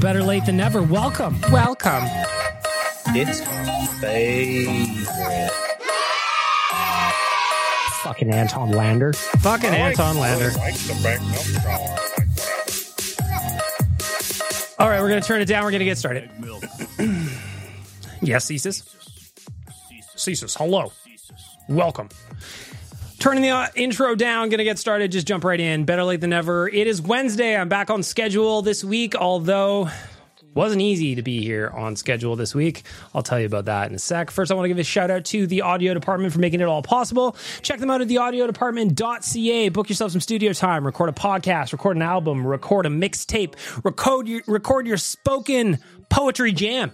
Better late than never. Welcome. Welcome. It's favorite. Fucking Anton Lander. Fucking Anton Lander. All right, we're going to turn it down. We're going to get started. yes, Cesis. Cesis, hello. Welcome. Turning the uh, intro down, gonna get started. Just jump right in. Better late than never. It is Wednesday. I'm back on schedule this week, although wasn't easy to be here on schedule this week. I'll tell you about that in a sec. First, I want to give a shout out to the audio department for making it all possible. Check them out at theaudiodepartment.ca. Book yourself some studio time, record a podcast, record an album, record a mixtape, record your, record your spoken poetry jam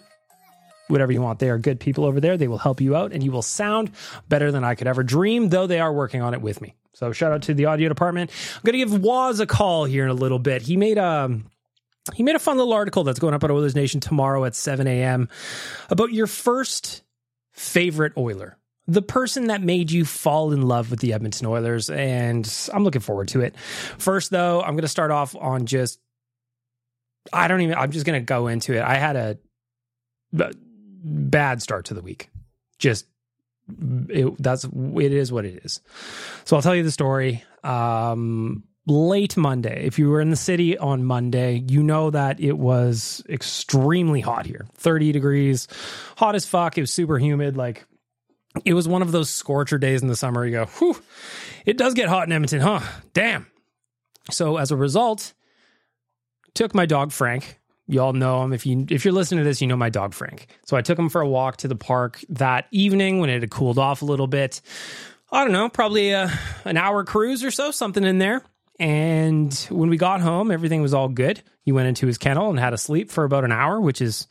whatever you want. They are good people over there. They will help you out and you will sound better than I could ever dream, though they are working on it with me. So shout out to the audio department. I'm going to give Waz a call here in a little bit. He made a he made a fun little article that's going up on Oilers Nation tomorrow at 7 a.m. about your first favorite Oiler. The person that made you fall in love with the Edmonton Oilers, and I'm looking forward to it. First, though, I'm going to start off on just I don't even. I'm just going to go into it. I had a bad start to the week. Just it, that's it is what it is. So I'll tell you the story. Um, late Monday, if you were in the city on Monday, you know that it was extremely hot here, thirty degrees, hot as fuck. It was super humid. Like it was one of those scorcher days in the summer. You go, whew, it does get hot in Edmonton, huh? Damn. So as a result, took my dog Frank you all know him. If you if you're listening to this, you know my dog Frank. So I took him for a walk to the park that evening when it had cooled off a little bit. I don't know, probably a, an hour cruise or so, something in there. And when we got home, everything was all good. He went into his kennel and had a sleep for about an hour, which is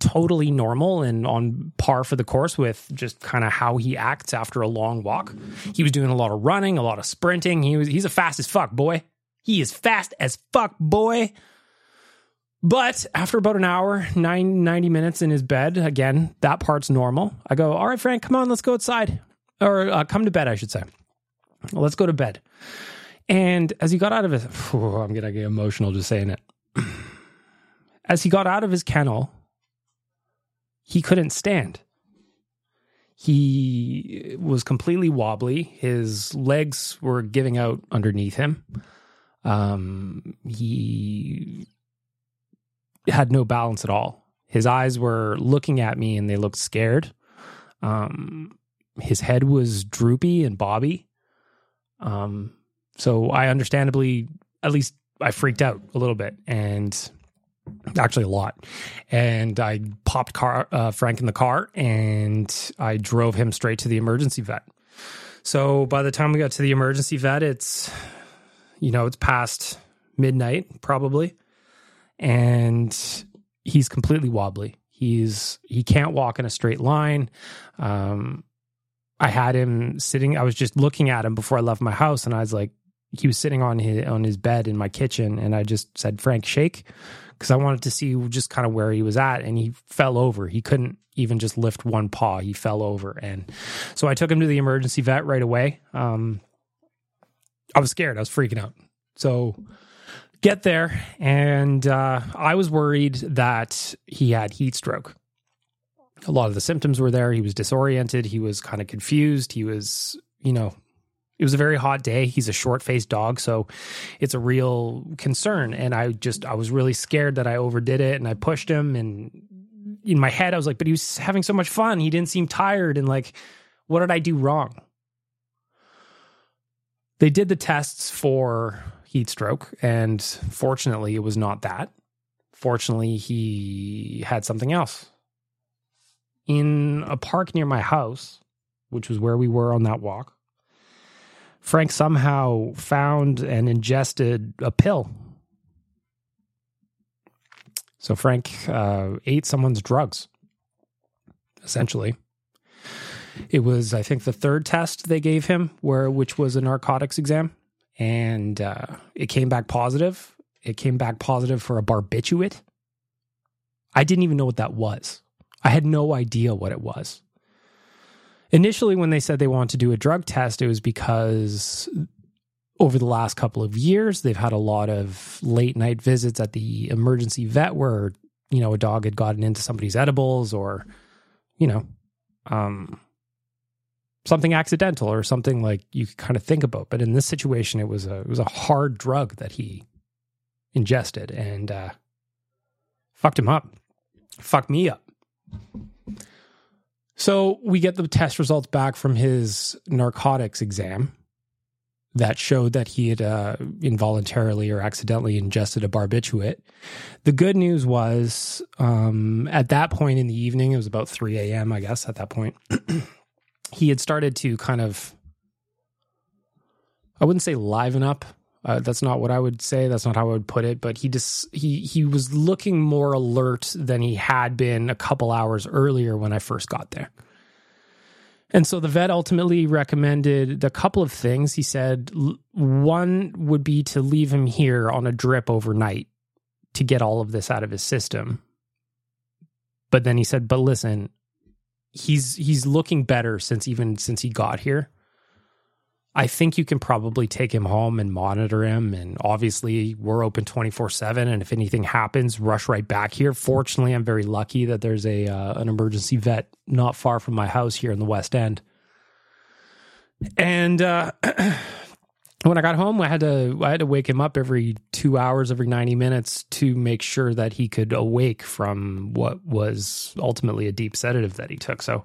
totally normal and on par for the course with just kind of how he acts after a long walk. He was doing a lot of running, a lot of sprinting. He was he's a fast as fuck boy. He is fast as fuck boy. But after about an hour, nine, 90 minutes in his bed, again, that part's normal. I go, all right, Frank, come on, let's go outside. Or uh, come to bed, I should say. Let's go to bed. And as he got out of his, oh, I'm going to get emotional just saying it. As he got out of his kennel, he couldn't stand. He was completely wobbly. His legs were giving out underneath him. Um, he had no balance at all. His eyes were looking at me and they looked scared. Um, his head was droopy and bobby. Um, so I understandably, at least I freaked out a little bit and actually a lot. And I popped car, uh, Frank in the car and I drove him straight to the emergency vet. So by the time we got to the emergency vet, it's, you know, it's past midnight probably. And he's completely wobbly. He's, he can't walk in a straight line. Um, I had him sitting, I was just looking at him before I left my house and I was like, he was sitting on his on his bed in my kitchen and I just said Frank shake because I wanted to see just kind of where he was at and he fell over. He couldn't even just lift one paw. He fell over and so I took him to the emergency vet right away. Um I was scared. I was freaking out. So get there and uh I was worried that he had heat stroke. A lot of the symptoms were there. He was disoriented, he was kind of confused, he was, you know, it was a very hot day. He's a short faced dog, so it's a real concern. And I just, I was really scared that I overdid it and I pushed him. And in my head, I was like, but he was having so much fun. He didn't seem tired. And like, what did I do wrong? They did the tests for heat stroke, and fortunately, it was not that. Fortunately, he had something else. In a park near my house, which was where we were on that walk, Frank somehow found and ingested a pill. So Frank uh, ate someone's drugs, essentially. It was, I think, the third test they gave him, where which was a narcotics exam, and uh, it came back positive. It came back positive for a barbiturate. I didn't even know what that was. I had no idea what it was. Initially, when they said they wanted to do a drug test, it was because over the last couple of years, they've had a lot of late night visits at the emergency vet where, you know, a dog had gotten into somebody's edibles or, you know, um, something accidental or something like you could kind of think about. But in this situation, it was a it was a hard drug that he ingested and uh, fucked him up, fucked me up. So we get the test results back from his narcotics exam that showed that he had uh, involuntarily or accidentally ingested a barbiturate. The good news was um, at that point in the evening, it was about 3 a.m., I guess, at that point, he had started to kind of, I wouldn't say liven up. Uh, that's not what I would say. That's not how I would put it. But he just he he was looking more alert than he had been a couple hours earlier when I first got there. And so the vet ultimately recommended a couple of things. He said one would be to leave him here on a drip overnight to get all of this out of his system. But then he said, "But listen, he's he's looking better since even since he got here." I think you can probably take him home and monitor him. And obviously, we're open 24 7. And if anything happens, rush right back here. Fortunately, I'm very lucky that there's a uh, an emergency vet not far from my house here in the West End. And uh, when I got home, I had to I had to wake him up every two hours, every 90 minutes to make sure that he could awake from what was ultimately a deep sedative that he took. So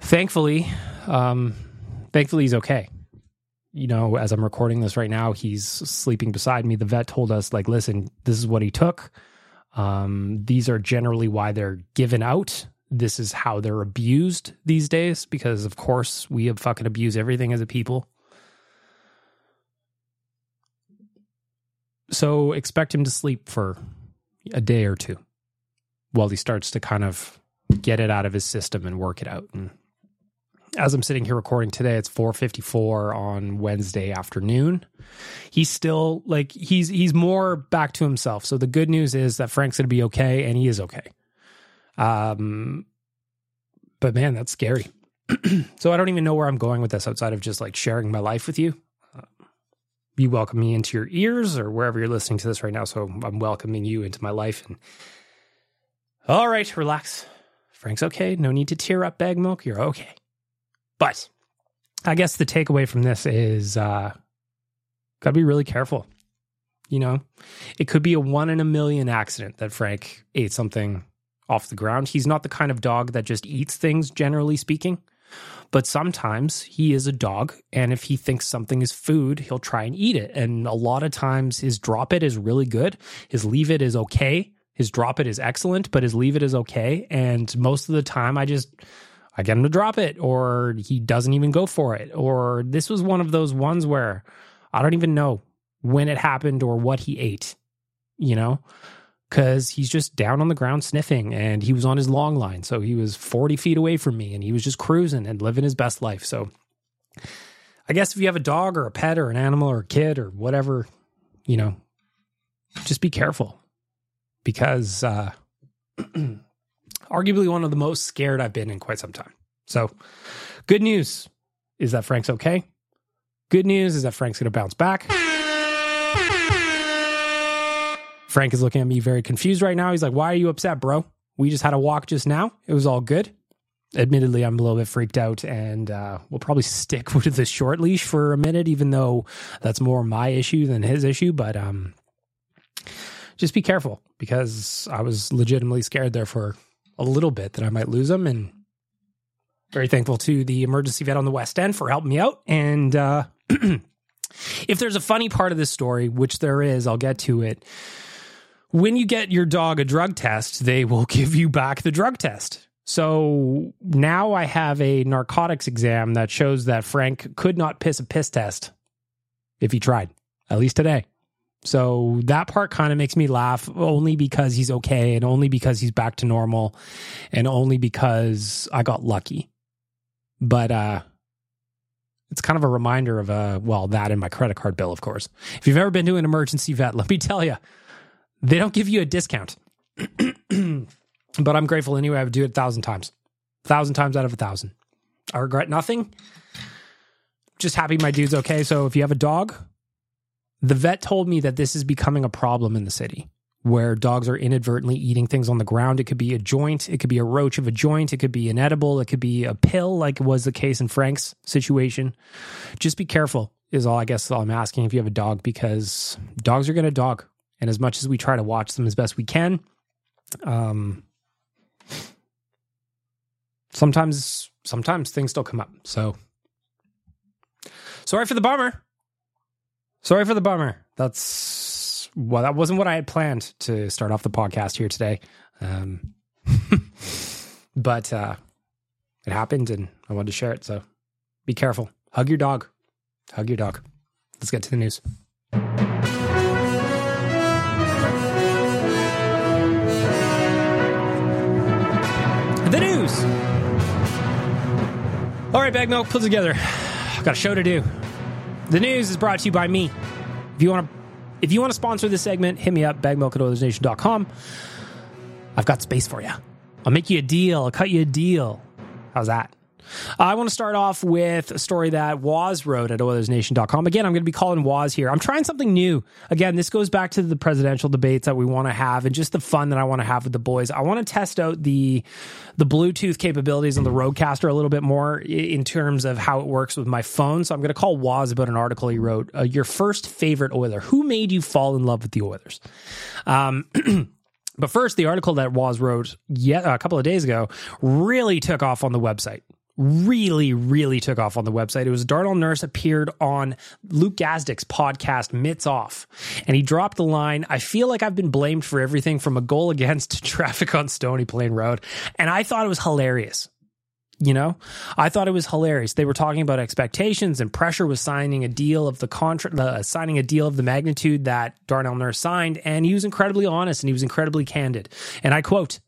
thankfully, um, thankfully he's okay. You know as i'm recording this right now he's sleeping beside me. The vet told us like listen this is what he took. Um, these are generally why they're given out. This is how they're abused these days because of course we have fucking abuse everything as a people so expect him to sleep for a day or two while he starts to kind of get it out of his system and work it out and as I'm sitting here recording today, it's 4:54 on Wednesday afternoon. He's still like he's he's more back to himself. So the good news is that Frank's going to be okay and he is okay. Um but man, that's scary. so I don't even know where I'm going with this outside of just like sharing my life with you. You welcome me into your ears or wherever you're listening to this right now. So I'm welcoming you into my life and all right, relax. Frank's okay. No need to tear up bag milk. You're okay. But I guess the takeaway from this is uh, got to be really careful. You know, it could be a one in a million accident that Frank ate something off the ground. He's not the kind of dog that just eats things, generally speaking. But sometimes he is a dog, and if he thinks something is food, he'll try and eat it. And a lot of times, his drop it is really good, his leave it is okay, his drop it is excellent, but his leave it is okay. And most of the time, I just I get him to drop it, or he doesn't even go for it. Or this was one of those ones where I don't even know when it happened or what he ate, you know, because he's just down on the ground sniffing and he was on his long line. So he was 40 feet away from me and he was just cruising and living his best life. So I guess if you have a dog or a pet or an animal or a kid or whatever, you know, just be careful because, uh, arguably one of the most scared I've been in quite some time. So, good news is that Frank's okay. Good news is that Frank's going to bounce back. Frank is looking at me very confused right now. He's like, Why are you upset, bro? We just had a walk just now. It was all good. Admittedly, I'm a little bit freaked out, and uh, we'll probably stick with the short leash for a minute, even though that's more my issue than his issue. But um, just be careful because I was legitimately scared there for a little bit that I might lose him. And very thankful to the emergency vet on the West End for helping me out. And uh, if there's a funny part of this story, which there is, I'll get to it. When you get your dog a drug test, they will give you back the drug test. So now I have a narcotics exam that shows that Frank could not piss a piss test if he tried, at least today. So that part kind of makes me laugh only because he's okay and only because he's back to normal and only because I got lucky. But uh it's kind of a reminder of uh well that and my credit card bill of course. If you've ever been to an emergency vet, let me tell you, they don't give you a discount. but I'm grateful anyway. I would do it a thousand times. A thousand times out of a thousand. I regret nothing. Just happy my dude's okay. So if you have a dog, the vet told me that this is becoming a problem in the city where dogs are inadvertently eating things on the ground. It could be a joint, it could be a roach of a joint, it could be an edible, it could be a pill, like was the case in Frank's situation. Just be careful, is all I guess all I'm asking if you have a dog, because dogs are going to dog. And as much as we try to watch them as best we can, um, sometimes sometimes things still come up. So sorry for the bummer. Sorry for the bummer. That's well, that wasn't what I had planned to start off the podcast here today. Um, but uh, it happened, and I wanted to share it. So be careful. Hug your dog. Hug your dog. Let's get to the news. News. All right, Bag Milk, put together. I've got a show to do. The news is brought to you by me. If you want to if you want to sponsor this segment, hit me up, bagmilk at oilersnation.com. I've got space for you. I'll make you a deal. I'll cut you a deal. How's that? I want to start off with a story that Waz wrote at OilersNation.com. Again, I'm going to be calling Waz here. I'm trying something new. Again, this goes back to the presidential debates that we want to have and just the fun that I want to have with the boys. I want to test out the the Bluetooth capabilities on the Rodecaster a little bit more in terms of how it works with my phone. So I'm going to call Waz about an article he wrote. Uh, your first favorite Oiler. Who made you fall in love with the Oilers? Um, But first, the article that Waz wrote yet a couple of days ago really took off on the website really, really took off on the website. It was Darnell Nurse appeared on Luke Gazdic's podcast, Mitts Off, and he dropped the line, I feel like I've been blamed for everything from a goal against to traffic on Stony Plain Road. And I thought it was hilarious. You know, I thought it was hilarious. They were talking about expectations and pressure was signing a deal of the contract, uh, signing a deal of the magnitude that Darnell Nurse signed. And he was incredibly honest and he was incredibly candid. And I quote,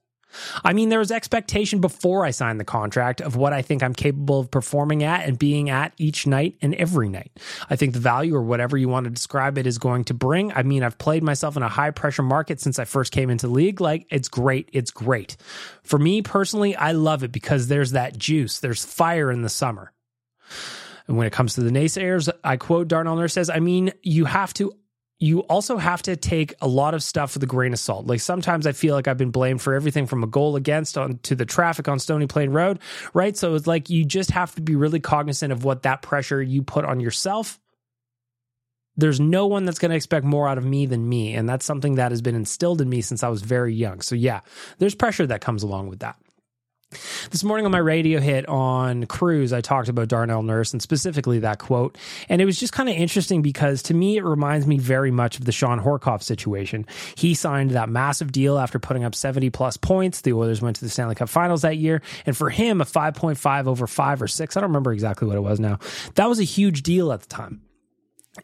I mean, there was expectation before I signed the contract of what I think I'm capable of performing at and being at each night and every night. I think the value or whatever you want to describe it is going to bring. I mean, I've played myself in a high pressure market since I first came into league. Like, it's great. It's great. For me personally, I love it because there's that juice, there's fire in the summer. And when it comes to the naysayers, I quote Darnell Nurse says, I mean, you have to you also have to take a lot of stuff with a grain of salt. Like sometimes I feel like I've been blamed for everything from a goal against on to the traffic on Stony Plain Road, right? So it's like you just have to be really cognizant of what that pressure you put on yourself. There's no one that's going to expect more out of me than me, and that's something that has been instilled in me since I was very young. So yeah, there's pressure that comes along with that. This morning on my radio hit on Cruise, I talked about Darnell Nurse and specifically that quote. And it was just kind of interesting because to me, it reminds me very much of the Shawn Horcoff situation. He signed that massive deal after putting up 70 plus points. The Oilers went to the Stanley Cup finals that year. And for him, a 5.5 over five or six, I don't remember exactly what it was now. That was a huge deal at the time.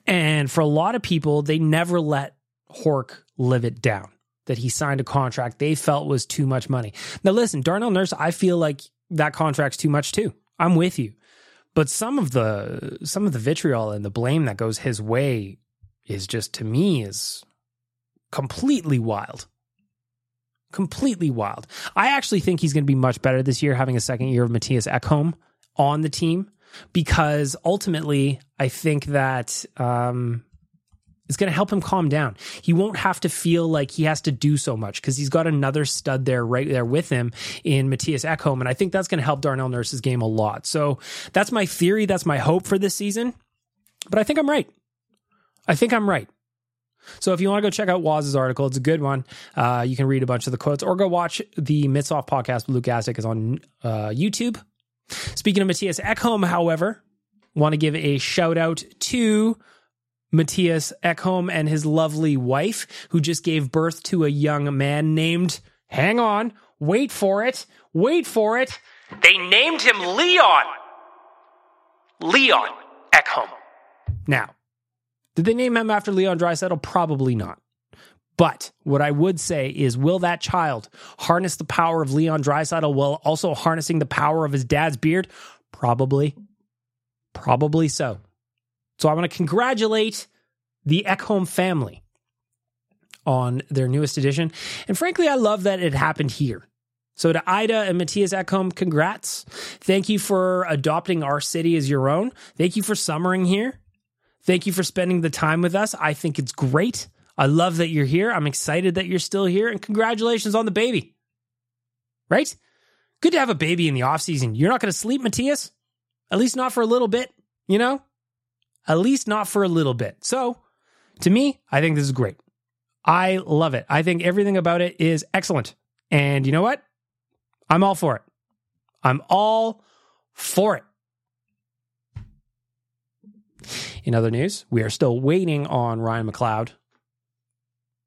And for a lot of people, they never let Hork live it down that he signed a contract they felt was too much money. Now, listen, Darnell Nurse, I feel like that contract's too much too. I'm with you, but some of the some of the vitriol and the blame that goes his way is just to me is completely wild. Completely wild. I actually think he's going to be much better this year, having a second year of Mattias Ekholm on the team, because ultimately, I think that um, it's going to help him calm down. He won't have to feel like he has to do so much because he's got another stud there right there with him in Mattias Ekholm. And I think that's going to help Darnell Nurse's game a lot. So that's my theory. That's my hope for this season. But I think I'm right. I think I'm right. So if you want to go check out Waz's article, it's a good one. Uh, you can read a bunch of the quotes or go watch the Mitts Off podcast with Luke Gazdic is on uh, YouTube. Speaking of Mattias Ekholm, however, want to give a shout out to Mattias Ekholm and his lovely wife, who just gave birth to a young man named, hang on, wait for it, wait for it. They named him Leon. Leon Ekholm. Now, did they name him after Leon Draisaitl? Probably not. But what I would say is, will that child harness the power of Leon Draisaitl while also harnessing the power of his dad's beard? Probably. Probably so. So I want to congratulate the Ekholm family on their newest edition. And frankly, I love that it happened here. So to Ida and Mattias Ekholm, congrats. Thank you for adopting our city as your own. Thank you for summering here. Thank you for spending the time with us. I think it's great. I love that you're here. I'm excited that you're still here and congratulations on the baby. Right? Good to have a baby in the off season. You're not going to sleep, Mattias. At least not for a little bit, you know? At least not for a little bit. So, to me, I think this is great. I love it. I think everything about it is excellent. And you know what? I'm all for it. I'm all for it. In other news, we are still waiting on Ryan McLeod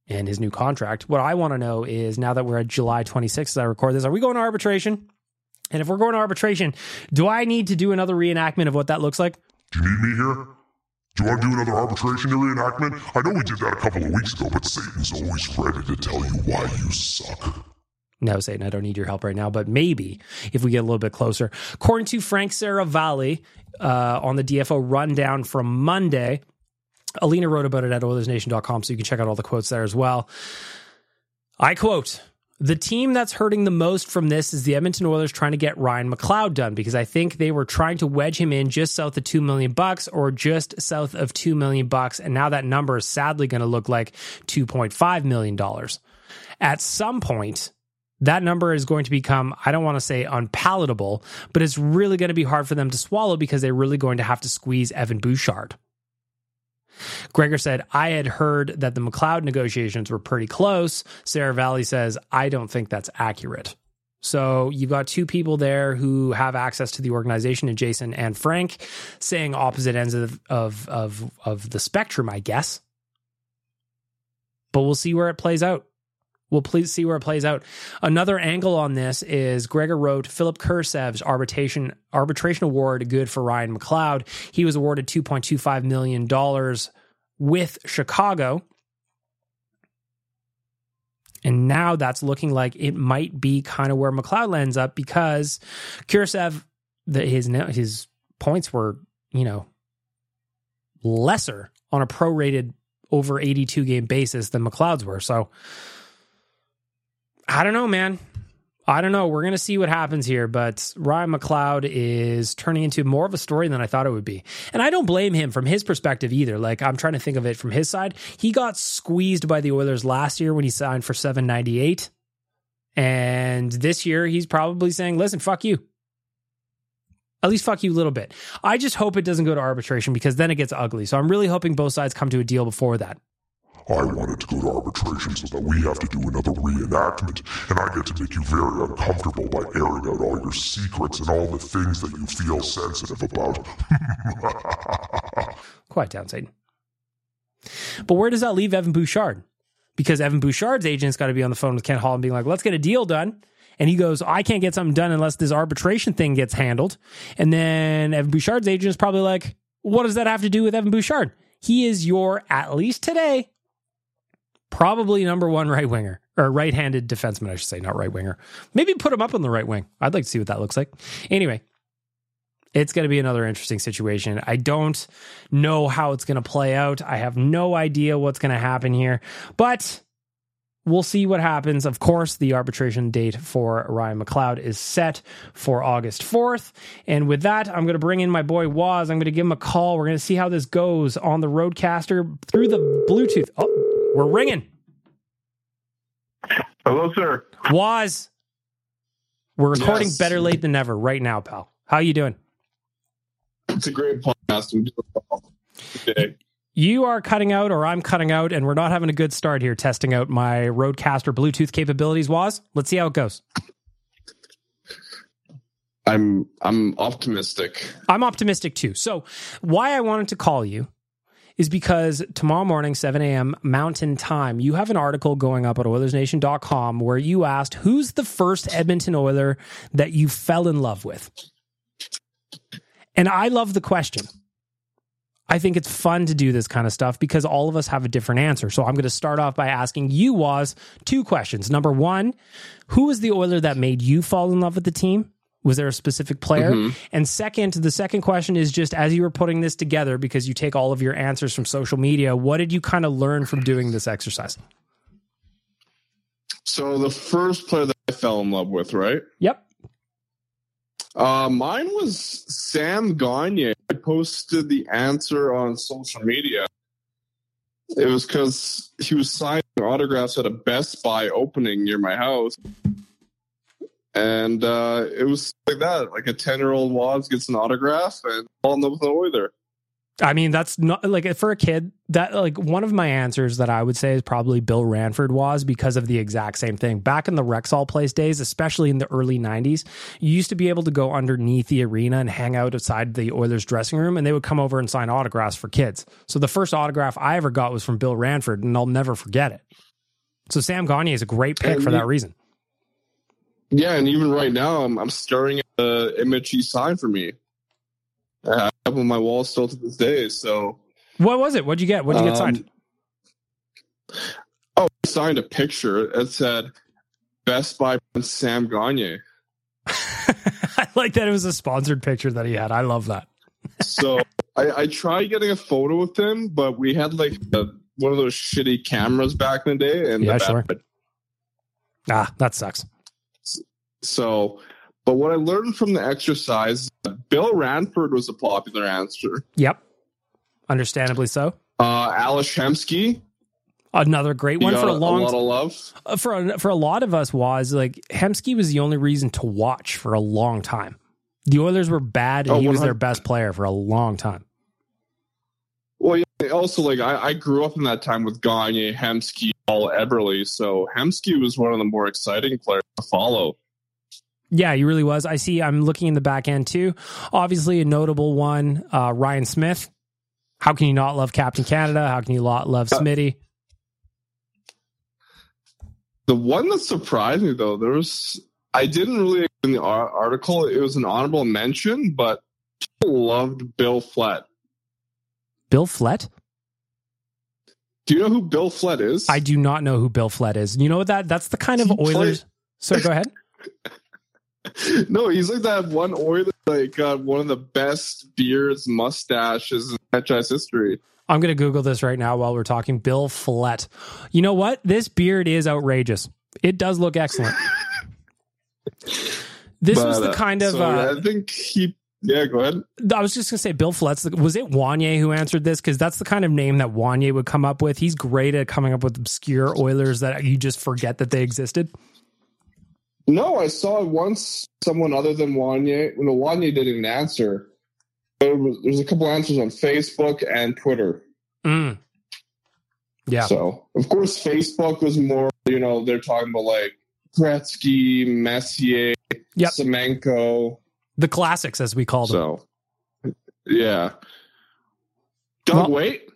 and his new contract. What I want to know is now that we're at July 26th as I record this, are we going to arbitration? And if we're going to arbitration, do I need to do another reenactment of what that looks like? Do you need me here? Do you want to do another arbitration reenactment? I know we did that a couple of weeks ago, but Satan's always ready to tell you why you suck. No, Satan, I don't need your help right now, but maybe if we get a little bit closer. According to Frank Seravalli uh, on the DFO rundown from Monday, Alina wrote about it at OilersNation.com, so you can check out all the quotes there as well. I quote, the team that's hurting the most from this is the Edmonton Oilers trying to get Ryan McLeod done because I think they were trying to wedge him in just south of 2 million bucks or just south of 2 million bucks and now that number is sadly going to look like 2.5 million dollars. At some point that number is going to become, I don't want to say unpalatable, but it's really going to be hard for them to swallow because they're really going to have to squeeze Evan Bouchard. Gregor said, I had heard that the McLeod negotiations were pretty close. Seravalli says, I don't think that's accurate. So you've got two people there who have access to the organization, and Jason and Frank, saying opposite ends of of of, of the spectrum, I guess. But we'll see where it plays out. We'll please see where it plays out. Another angle on this is Gregor wrote Philipp Kurashev's arbitration arbitration award good for Ryan McLeod. He was awarded two point two five million dollars with Chicago. And now that's looking like it might be kind of where McLeod lands up because Kursev, the, his his points were you know lesser on a prorated over 82 game basis than McLeod's were. So I don't know, man. I don't know. We're going to see what happens here, but Ryan McLeod is turning into more of a story than I thought it would be. And I don't blame him from his perspective either. Like I'm trying to think of it from his side. He got squeezed by the Oilers last year when he signed for 798. And this year he's probably saying, "Listen, fuck you." At least fuck you a little bit. I just hope it doesn't go to arbitration because then it gets ugly. So I'm really hoping both sides come to a deal before that. I want it to go to arbitration so that we have to do another reenactment, and I get to make you very uncomfortable by airing out all your secrets and all the things that you feel sensitive about. Quiet down, Satan. But where does that leave Evan Bouchard? Because Evan Bouchard's agent's got to be on the phone with Ken Holland and being like, let's get a deal done. And he goes, I can't get something done unless this arbitration thing gets handled. And then Evan Bouchard's agent is probably like, what does that have to do with Evan Bouchard? He is your, at least today, probably number one right winger or right handed defenseman, I should say, not right winger. Maybe put him up on the right wing. I'd like to see what that looks like. Anyway, it's going to be another interesting situation. I don't know how it's going to play out. I have no idea what's going to happen here, but we'll see what happens. Of course, the arbitration date for Ryan McLeod is set for August 4th. And with that, I'm going to bring in my boy Waz. I'm going to give him a call. We're going to see how this goes on the Rodecaster through the Bluetooth. Oh, we're ringing. Hello, sir. Waz. We're recording Yes. better late than never right now, pal. How you doing? It's a great podcast. I'm doing well. Okay. You are cutting out, or I'm cutting out, and we're not having a good start here testing out my Rodecaster Bluetooth capabilities. Was let's see how it goes. I'm I'm optimistic. I'm optimistic too. So, why I wanted to call you is because tomorrow morning, 7 a.m. Mountain Time, you have an article going up at OilersNation.com where you asked who's the first Edmonton Oiler that you fell in love with. And I love the question. I think it's fun to do this kind of stuff because all of us have a different answer. So I'm going to start off by asking you, was two questions. Number one, who was the Oiler that made you fall in love with the team? Was there a specific player? And second, the second question is just as you were putting this together, because you take all of your answers from social media, what did you kind of learn from doing this exercise? So the first player that I fell in love with, right? Yep. Uh, mine was Sam Gagne. I posted the answer on social media. It was because he was signing autographs at a Best Buy opening near my house. And uh, it was like that. Like a 10 year old Waz gets an autograph and fall in love with the Oiler. I mean, that's not like for a kid that like one of my answers that I would say is probably Bill Ranford was because of the exact same thing. Back in the Rexall Place days, especially in the early 90s, you used to be able to go underneath the arena and hang out outside the Oilers dressing room and they would come over and sign autographs for kids. So the first autograph I ever got was from Bill Ranford and I'll never forget it. So Sam Gagne is a great pick And for you- that reason. Yeah, and even right now, I'm, I'm staring at the image he signed for me. I have on my wall still to this day. So, What was it? What'd you get? What'd you get Um, signed? oh, he signed a picture that said Best Buy Sam Gagne. I like that it was a sponsored picture that he had. I love that. So I, I tried getting a photo with him, but we had like a, one of those shitty cameras back in the day, and Yeah, sure. Ah, that sucks. So, but what I learned from the exercise, Bill Ranford was a popular answer. Yep. Understandably so. Uh, Ales Hemsky, Another great one for a a, long lot of love. Uh, for a, for a lot of us was like Hemsky was the only reason to watch for a long time. The Oilers were bad, and Oh, he was their best player for a long time. Well, yeah, also like I, I grew up in that time with Gagne, Hemsky, all Eberle, so Hemsky was one of the more exciting players to follow. Yeah, he really was. I see. I'm looking in the back end too. Obviously, a notable one, uh, Ryan Smyth. How can you not love Captain Canada? How can you not love Uh, Smitty? The one that surprised me though, there was I didn't really in the article. It was an honorable mention, but people loved Bill Flett. Bill Flett? Do you know who Bill Flett is? I do not know who Bill Flett is. You know what that? That's the kind of He played- Oilers. Sorry, go ahead. no, he's like that one Oiler like got one of the best beards, mustaches in franchise history. I'm going to Google this right now while we're talking. Bill Flett. You know what? This beard is outrageous. It does look excellent. This was the uh, kind of. so uh, I think he. Yeah, go ahead. I was just going to say, Bill Flett's. Was it Wanye who answered this? Because that's the kind of name that Wanye would come up with. He's great at coming up with obscure Oilers that you just forget that they existed. No, I saw once. Someone other than Wanye. No, Wanye didn't answer. There was, there's a couple answers on Facebook and Twitter. Mm. Yeah. So of course Facebook was more, you know, they're talking about like Gretzky, Messier, Yep. Semenko. The classics, as we call them. So yeah. Doug Well- Weight.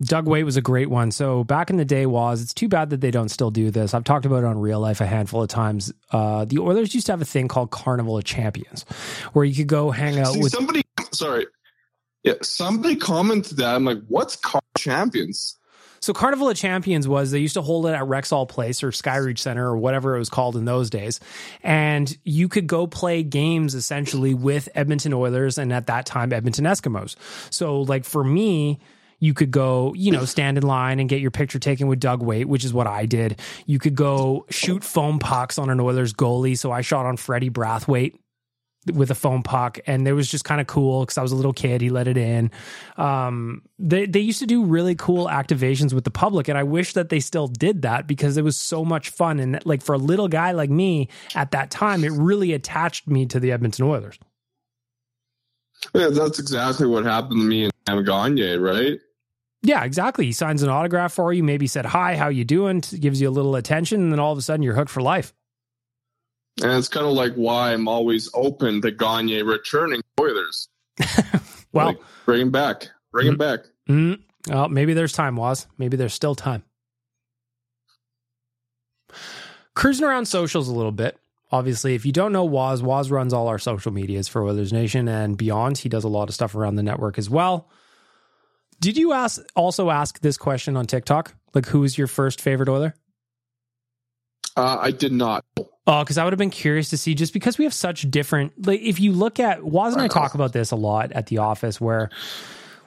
Doug Weight was a great one. So back in the day was it's too bad that they don't still do this. I've talked about it on real life a handful of times. Uh, the Oilers used to have a thing called Carnival of Champions, where you could go hang out See, with. somebody sorry. Yeah, somebody commented that. I'm like, what's car champions? So Carnival of Champions was they used to hold it at Rexall Place or Skyreach Center or whatever it was called in those days, and you could go play games essentially with Edmonton Oilers and at that time Edmonton Eskimos. So like for me. You could go, you know, stand in line and get your picture taken with Doug Weight, which is what I did. You could go shoot foam pucks on an Oilers goalie. So I shot on Freddie Brathwaite with a foam puck, and it was just kind of cool because I was a little kid. He let it in. Um, they they used to do really cool activations with the public, and I wish that they still did that because it was so much fun. And like for a little guy like me at that time, it really attached me to the Edmonton Oilers. Yeah, that's exactly what happened to me Sam Gagne, right? Yeah, exactly. He signs an autograph for you, maybe said hi, how you doing, gives you a little attention, and then all of a sudden you're hooked for life. And it's kind of like why I'm always open to Gagne returning Oilers. Well, Like, bring him back. Bring him back. Mm, well, maybe there's time, Waz. Maybe there's still time. Cruising around socials a little bit. Obviously, if you don't know Waz, Waz runs all our social medias for Oilers Nation and beyond. He does a lot of stuff around the network as well. Did you ask also ask this question on TikTok? Like, who is your first favorite Oiler? Uh, I did not. Oh, because I would have been curious to see just because we have such different. Like, if you look at Waz and I talk about this a lot at the office, where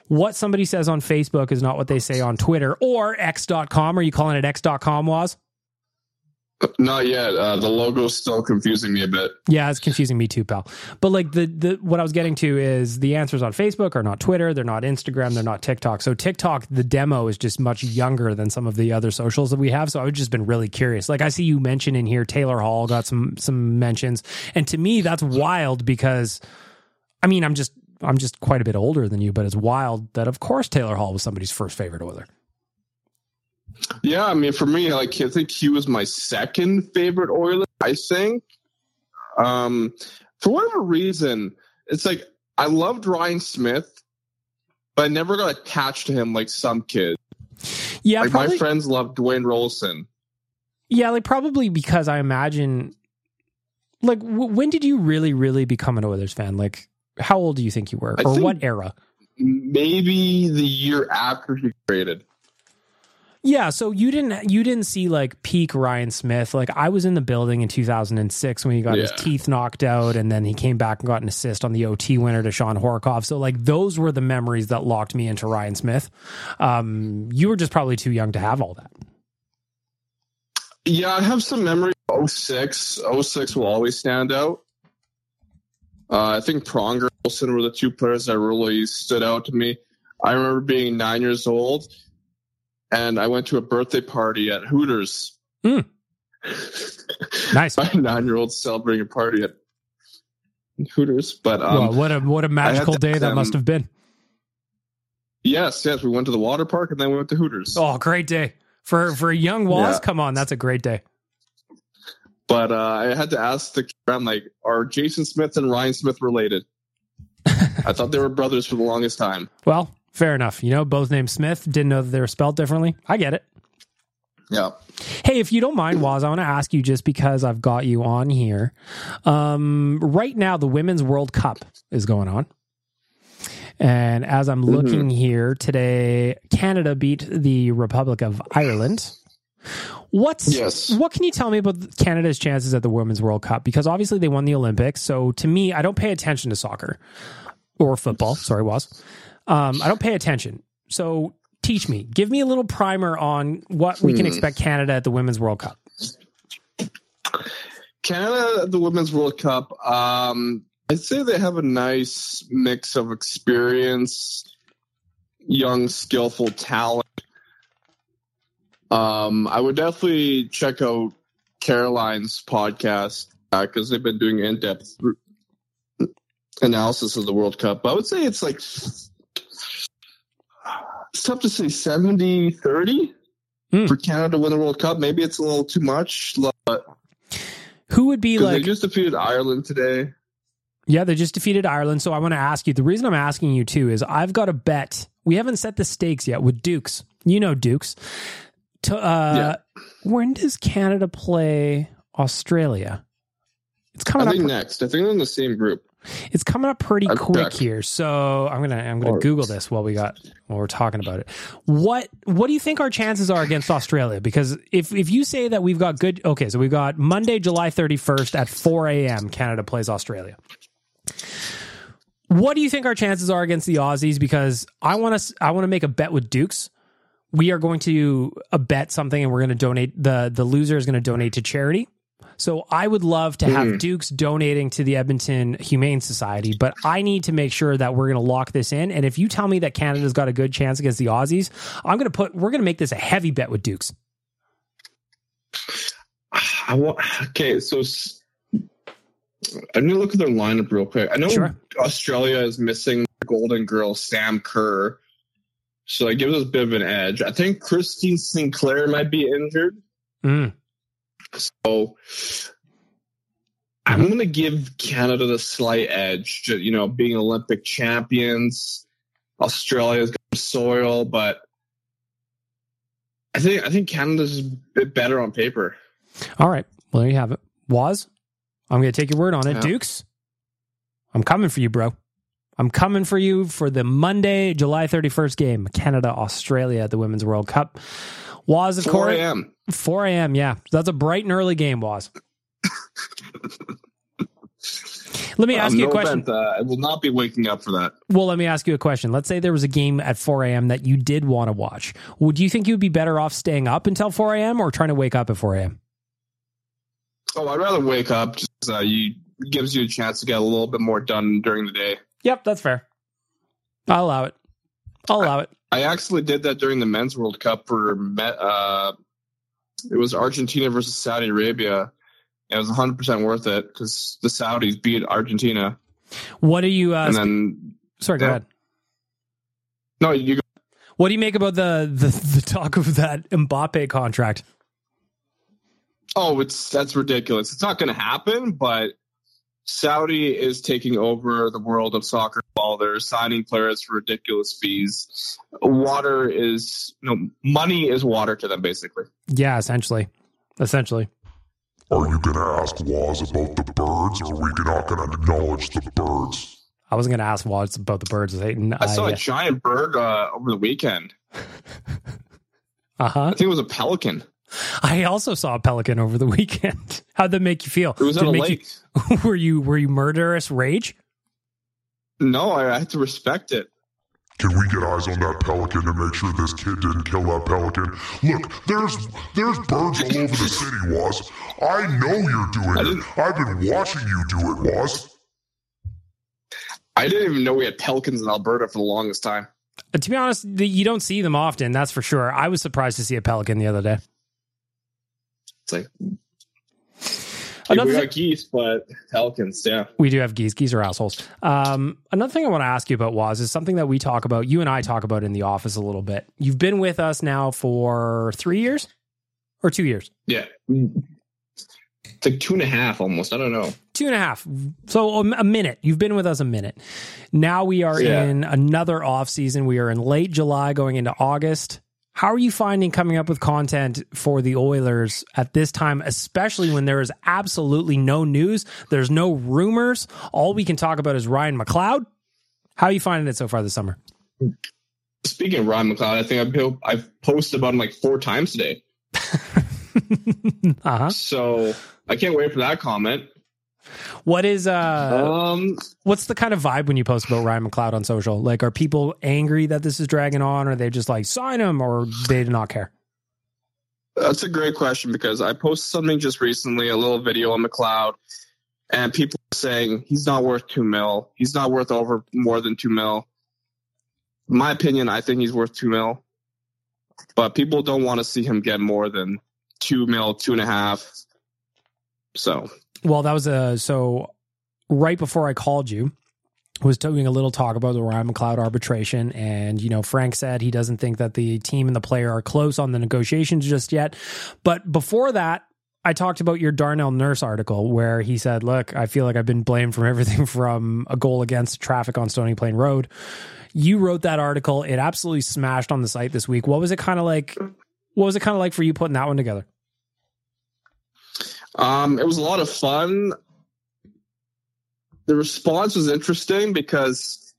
what somebody says on Facebook is not what they say on Twitter or X.com. Are you calling it X.com, Waz? Not yet. Uh, the logo's still confusing me a bit. Yeah, it's confusing me too, pal. But like the the what I was getting to is the answers on Facebook are not Twitter, they're not Instagram, they're not TikTok. So TikTok, the demo is just much younger than some of the other socials that we have. So I've just been really curious. Like I see you mention in here, Taylor Hall got some some mentions, and to me that's wild because, I mean, I'm just I'm just quite a bit older than you, but it's wild that of course Taylor Hall was somebody's first favorite Oiler. Yeah, I mean, for me, like I think he was my second favorite Oiler. I think, um, for whatever reason, it's like I loved Ryan Smyth, but I never got attached to him like some kids. Yeah, like probably, my friends loved Dwayne Roloson. Yeah, like probably because I imagine, like, w- when did you really, really become an Oilers fan? Like, how old do you think you were, I or what era? Maybe the year after he traded. Yeah, so you didn't you didn't see like peak Ryan Smyth. Like I was in the building in 2006 when he got his teeth knocked out, and then he came back and got an assist on the OT winner to Shawn Horcoff. So like those were the memories that locked me into Ryan Smyth. Um, you were just probably too young to have all that. Yeah, I have some memory of 06. 06 will always stand out. Uh, I think Pronger and Wilson were the two players that really stood out to me. I remember being nine years old, and I went to a birthday party at Hooters. Hmm. Nice. My nine-year-old celebrating a party at Hooters, but um, well, what a what a magical day that must have been. yes, yes, we went to the water park and then we went to Hooters. Oh, great day for for a young Waz. Yeah. Come on, that's a great day. But uh, I had to ask the I'm like, are Jason Smith and Ryan Smyth related? I thought they were brothers for the longest time. Well, fair enough. You know, both named Smith. Didn't know that they were spelled differently. I get it. Yeah. Hey, if you don't mind, Waz, I want to ask you just because I've got you on here. Um, right now, the Women's World Cup is going on. And as I'm looking here today, Canada beat the Republic of Ireland. What's Yes. what can you tell me about Canada's chances at the Women's World Cup? Because obviously they won the Olympics. So to me, I don't pay attention to soccer or football. Sorry, was. Um, I don't pay attention. So teach me, give me a little primer on what we can Hmm. expect Canada at the Women's World Cup. Canada, at the Women's World Cup, um, I'd say they have a nice mix of experience, young, skillful talent. Um, I would definitely check out Caroline's podcast because they've been doing in depth analysis of the World Cup. I would say it's like, it's tough to say 70 30. Hmm. for Canada to win the World Cup. Maybe it's a little too much. But Who would be like they just defeated Ireland today. Yeah, they just defeated Ireland. So I want to ask you the reason I'm asking you too is I've got a bet. We haven't set the stakes yet with Dukes. You know Dukes. To, uh, When does Canada play Australia? It's I coming think up. next. I think they're in the same group. It's coming up pretty I'll quick check. here. So I'm gonna I'm gonna Or- Google this while we got while we're talking about it. What what do you think our chances are against Australia? Because if if you say that we've got good okay, so we've got Monday, July 31st at 4 a.m. Canada plays Australia. What do you think our chances are against the Aussies? Because I want to I want to make a bet with Dukes. We are going to uh, bet something, and we're going to donate the the loser is going to donate to charity. So I would love to have Mhm. Dukes donating to the Edmonton Humane Society, but I need to make sure that we're going to lock this in. And if you tell me that Canada's got a good chance against the Aussies, I'm going to put we're going to make this a heavy bet with Dukes. I want, okay, so I'm gonna look at their lineup real quick. I know Sure. Australia is missing Golden Girl Sam Kerr, so that gives us a bit of an edge. I think Christine Sinclair might be injured, Mm. So I'm gonna give Canada the slight edge. You know, being Olympic champions, Australia's got soil, but I think I think Canada's a bit better on paper. All right, well there you have it. Waz, I'm going to take your word on it. Yeah. Dukes, I'm coming for you, bro. I'm coming for you for the Monday, July 31st game, Canada Australia at the Women's World Cup. Waz, of 4 course, a.m. 4 a.m. Yeah, that's a bright and early game, Waz. Let me ask Um, you a no question. offense, uh, I will not be waking up for that. Well, let me ask you a question. Let's say there was a game at 4 a.m. that you did want to watch. Would you think you would be better off staying up until 4 a.m. or trying to wake up at 4 a.m.? Oh, I'd rather wake up. Just uh, you gives you a chance to get a little bit more done during the day. Yep, that's fair. I'll allow it. I'll allow it. I actually did that during the men's World Cup for Uh, it was Argentina versus Saudi Arabia. It was 100 percent worth it because the Saudis beat Argentina, What do you? Uh, and then sorry, go yeah. ahead. no, you. Go. What do you make about the, the the talk of that Mbappe contract? Oh, it's that's ridiculous. It's not going to happen, but Saudi is taking over the world of soccer. While they're signing players for ridiculous fees, water is no money is water to them, basically. Yeah, essentially, essentially. Are you going to ask Waz about the birds, or are we not going to acknowledge the birds? I wasn't going to ask Waz about the birds. Hayden. I saw uh a giant bird uh, over the weekend. Uh huh. I think it was a pelican. I also saw a pelican over the weekend. How'd that make you feel? It was Did at a make lake. You, were you were you murderous rage? No, I had to respect it. Can we get eyes on that pelican and make sure this kid didn't kill that pelican? Look, there's there's birds all over the city, Waz. I know you're doing it. I've been watching you do it, Waz. I didn't even know we had pelicans in Alberta for the longest time. Uh, To be honest, the, you don't see them often. That's for sure. I was surprised to see a pelican the other day. It's like Another we got geese, but pelicans, yeah. We do have geese. Geese are assholes. Um, another thing I want to ask you about was is something that we talk about. You and I talk about in the office a little bit. You've been with us now for three years or two years, Yeah. It's like two and a half almost. I don't know. two and a half. So a, a minute. You've been with us a minute. Now we are Yeah. in another off season. We are in late July, going into August. How are you finding coming up with content for the Oilers at this time, especially when there is absolutely no news? There's no rumors. All we can talk about is Ryan McLeod. How are you finding it so far this summer? Speaking of Ryan McLeod, I think I've, I've posted about him like four times today. uh huh. So I can't wait for that comment. What is uh Um, what's the kind of vibe when you post about Ryan McLeod on social? Like are people angry that this is dragging on or are they just like sign him or they do not care? that's a great question because I posted something just recently, a little video on McLeod, and people saying he's not worth two mil. He's not worth over more than two mil. In my opinion, I think he's worth two mil, but people don't want to see him get more than two mil, two and a half. So Well, that was a so right before I called you, was doing a little talk about the Ryan McLeod arbitration. And, you know, Frank said he doesn't think that the team and the player are close on the negotiations just yet. But before that, I talked about your Darnell Nurse article where he said, Look, I feel like I've been blamed from everything from a goal against traffic on Stony Plain Road. You wrote that article. It absolutely smashed on the site this week. What was it kind of like? What was it kind of like for you putting that one together? Um, it was a lot of fun. The response was interesting because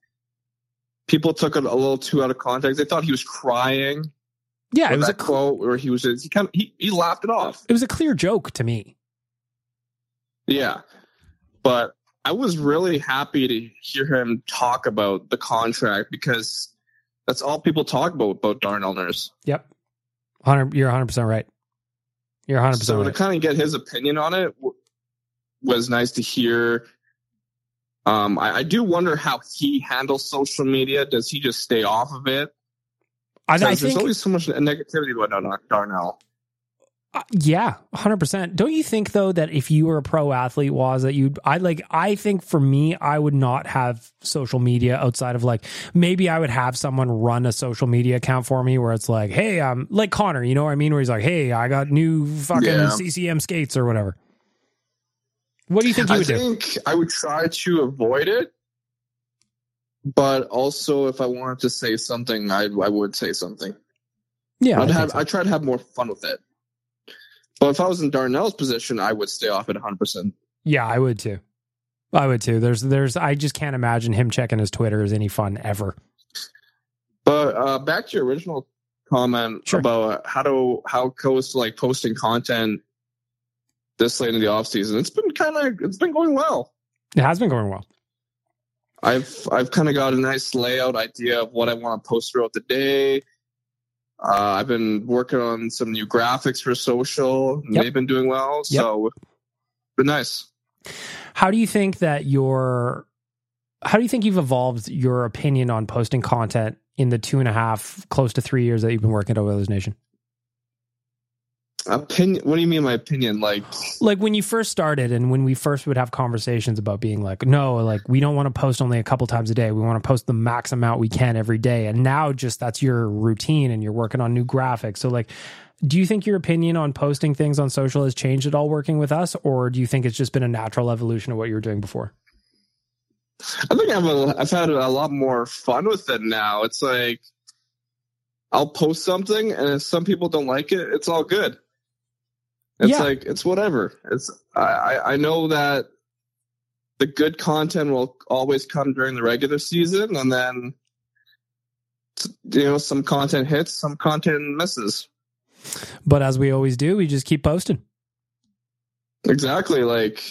people took it a little too out of context. They thought he was crying. Yeah, it was a quote where he was he kind of he, he laughed it off. It was a clear joke to me. Yeah, but I was really happy to hear him talk about the contract because that's all people talk about about Darnell Nurse. Yep, 100, you're 100 percent right. You're 100 percent so right. to kind of get his opinion on it was nice to hear. Um, I, I, do wonder how he handles social media. Does he just stay off of it? I, I there's always so much negativity about Darnell. Uh, yeah, hundred percent. Don't you think though that if you were a pro athlete, was that you? I like. I think for me, I would not have social media outside of like maybe I would have someone run a social media account for me where it's like, hey, um, like Connor, you know what I mean? Where he's like, hey, I got new fucking Yeah. CCM skates or whatever. What do you think you I would do? think I would try to avoid it, but also if I wanted to say something, I I would say something. Yeah, I I'd think have so. I try to have more fun with it. But if I was in Darnell's position, I would stay off at 100. percent yeah, I would too. I would too. There's, there's. I just can't imagine him checking his Twitter is any fun ever. But uh, back to your original comment Sure. about how to how goes to like posting content this late in the off season. It's been kind of it's been going well. It has been going well. I've I've kind of got a nice layout idea of what I want to post throughout the day. Uh, I've been working on some new graphics for social. Yep. They've been doing well, so been nice. How do you think that your how do you think you've evolved your opinion on posting content in the two and a half, close to three years that you've been working at Oilers Nation? Opinion? What do you mean? My opinion? Like Like when you first started and when we first would have conversations about being like, no, like we don't want to post only a couple times a day. We want to post the max amount we can every day. And now just that's your routine and you're working on new graphics. So like do you think your opinion on posting things on social has changed at all working with us, or do you think it's just been a natural evolution of what you were doing before? I think I've a, I've had a lot more fun with it now. It's like I'll post something, and if some people don't like it, it's all good. It's Yeah. like it's whatever. It's I I know that the good content will always come during the regular season, and then you know some content hits, some content misses. But as we always do, we just keep posting. Exactly. Like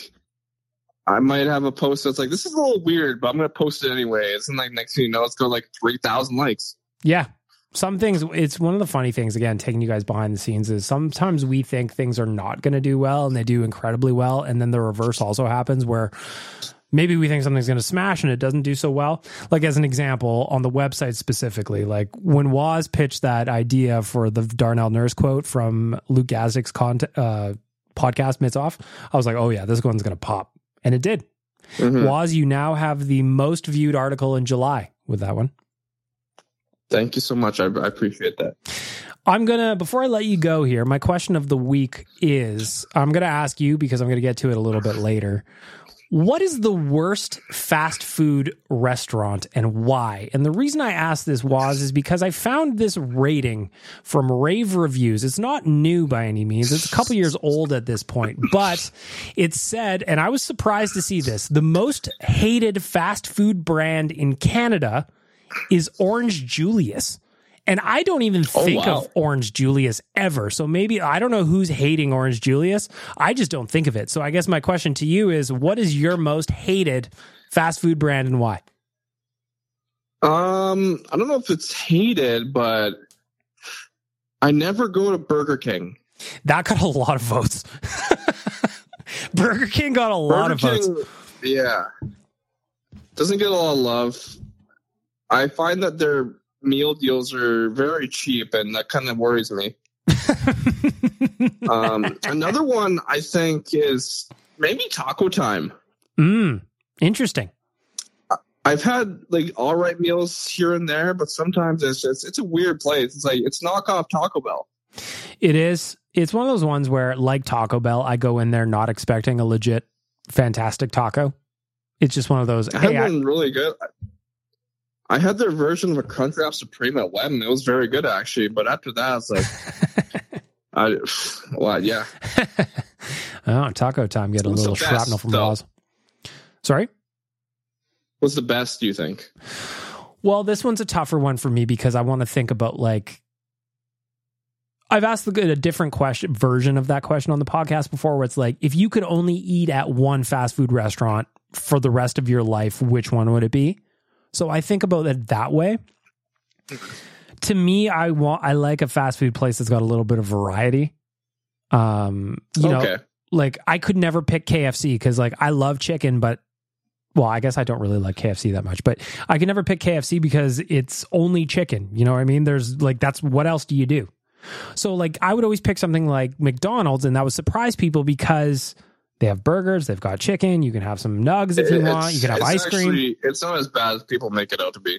I might have a post that's like, this is a little weird, but I'm gonna post it anyways. And like next thing you know, it's got like three thousand likes. Yeah. Some things, it's one of the funny things, again, taking you guys behind the scenes is sometimes we think things are not going to do well and they do incredibly well. And then the reverse also happens where maybe we think something's going to smash and it doesn't do so well. Like, as an example, on the website specifically, like when Waz pitched that idea for the Darnell Nurse quote from Luke Gazdic's con- uh, podcast, Mitts Off, I was like, oh yeah, this one's going to pop. And it did. Mhm. Waz, you now have the most viewed article in July with that one. Thank you so much. I, I appreciate that. I'm gonna before I let you go here, my question of the week is I'm gonna ask you because I'm gonna get to it a little bit later. What is the worst fast food restaurant and why? And the reason I asked this was is because I found this rating from Rave Reviews. It's not new by any means. It's a couple years old at this point, but it said, and I was surprised to see this, the most hated fast food brand in Canada is Orange Julius. And I don't even Oh, think wow. of Orange Julius ever. So maybe I don't know who's hating Orange Julius. I just don't think of it. So I guess my question to you is what is your most hated fast food brand and why? Um, I don't know if it's hated, but I never go to Burger King. That got a lot of votes. Burger King got a lot Burger of votes. Yeah, doesn't get a lot of love. I find that their meal deals are very cheap, and that kind of worries me. um, another one I think is maybe Taco Time. Mm, interesting. I've had like all right meals here and there, but sometimes it's just it's a weird place. It's like it's knockoff Taco Bell. It is. It's one of those ones where, like Taco Bell, I go in there not expecting a legit, fantastic taco. It's just one of those. I had Hey, I, really good. I had their version of a Crunchwrap Supreme at and it was very good actually. But after that, it's like, I, well, yeah. oh, taco time. Get a What's little best, shrapnel from though? Sorry. What's the best? Do you think? Well, this one's a tougher one for me because I want to think about like I've asked a different question version of that question on the podcast before where it's like if you could only eat at one fast food restaurant for the rest of your life, which one would it be? So I think about it that way. To me, I want I like a fast food place that's got a little bit of variety. Um, you know, like I could never pick KFC because like I love chicken, but well, I guess I don't really like KFC that much, but I can never pick KFC because it's only chicken. You know what I mean? There's like that's what else do you do? So like I would always pick something like McDonald's, and that would surprise people because they have burgers, they've got chicken, you can have some nugs if you It's- want, you can have ice cream. It's not as bad as people make it out to be.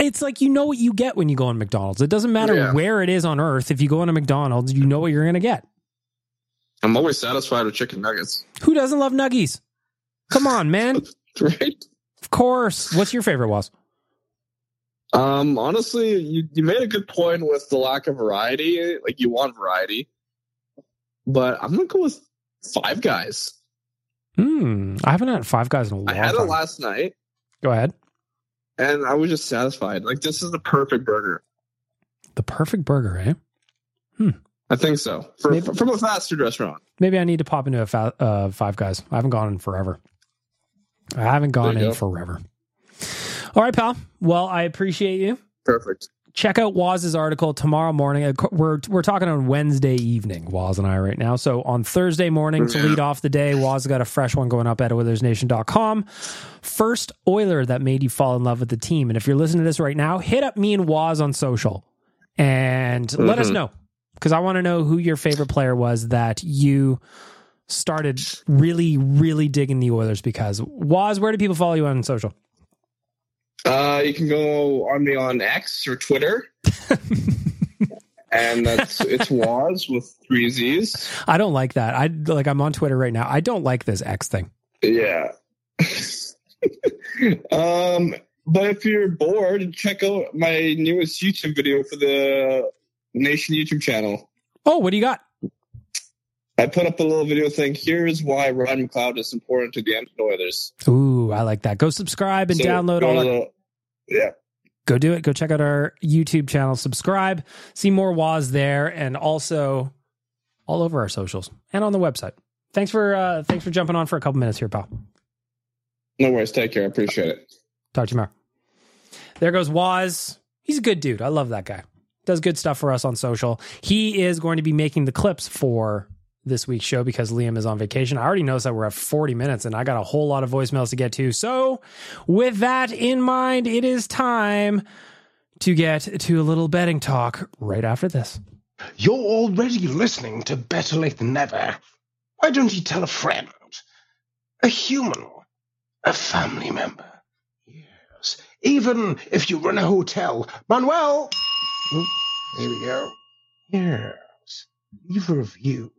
It's like you know what you get when you go on McDonald's. It doesn't matter Yeah. where it is on earth. If you go into McDonald's, you know what you're gonna get. I'm always satisfied with chicken nuggets. Who doesn't love nuggies? Come on, man. Right? Of course. What's your favorite was? Um, honestly, you, you made a good point with the lack of variety. Like you want variety, but I'm not gonna go with Five Guys. Hmm. I haven't had Five Guys in a long I had it last night, Go ahead. and I was just satisfied. Like this is the perfect burger. The perfect burger, eh? Hmm. I think so for, Maybe- from a fast food restaurant. Maybe I need to pop into a fa- uh, Five Guys. I haven't gone in forever. I haven't gone in go. forever. All right, pal. Well, I appreciate you. Perfect. Check out Waz's article tomorrow morning. Uh, We're we're talking on Wednesday evening, Waz and I right now. So on Thursday morning to lead off the day, Waz got a fresh one going up at OilersNation.com. First Oiler that made you fall in love with the team. And if you're listening to this right now, hit up me and Waz on social and let us Mhm. know because I want to know who your favorite player was that you started really, really digging the Oilers because Waz, where do people follow you on social? Uh, you can go on me on X or Twitter, and that's it's Waz with three Z's. I don't like that. I like I'm on Twitter right now. I don't like this X thing. Yeah. um, but if you're bored, check out my newest YouTube video for the Nation YouTube channel. Oh, what do you got? I put up a little video saying, "Here's why Ryan McLeod is important to the Edmonton Oilers." Ooh, I like that. Go subscribe and So download all. to the- yeah, go do it. Go check out our YouTube channel. Subscribe. See more Waz there, and also all over our socials and on the website. Thanks for uh thanks for jumping on for a couple minutes here, pal. no worries. Take care. I appreciate it. Talk to you tomorrow. There goes Waz. He's a good dude. I love that guy. Does good stuff for us on social. He is going to be making the clips for this week's show because Liam is on vacation. I already noticed that we're at 40 minutes and I got a whole lot of voicemails to get to. So, with that in mind, it is time to get to a little betting talk right after this. You're already listening to Better Late Than Never. Why don't you tell a friend? A human? A family member? Yes. Even if you run a hotel. Manuel! Oh, there we go. Yes. Leave a review.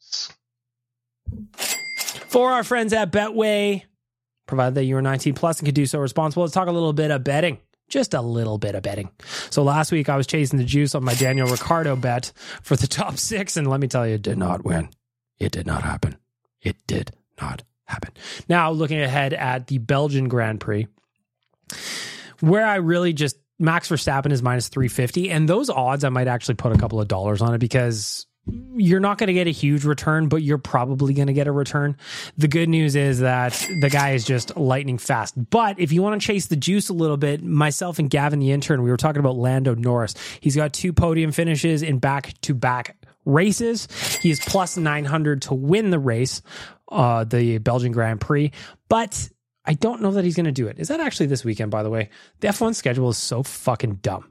Yes. For our friends at Betway, provided that you are 19 plus and can do so responsible, let's talk a little bit of betting. Just a little bit of betting. So last week I was chasing the juice on my Daniel Ricciardo bet for the top six, and let me tell you, it did not win. It did not happen. It did not happen. Now looking ahead at the Belgian Grand Prix, where I really just Max Verstappen is minus 350, and those odds I might actually put a couple of dollars on it because you're not going to get a huge return, but you're probably going to get a return. The good news is that the guy is just lightning fast. But if you want to chase the juice a little bit, myself and Gavin, the intern, we were talking about Lando Norris. He's got two podium finishes in back to back races. He is plus 900 to win the race, uh, the Belgian Grand Prix. But I don't know that he's going to do it. Is that actually this weekend, by the way? The F1 schedule is so fucking dumb.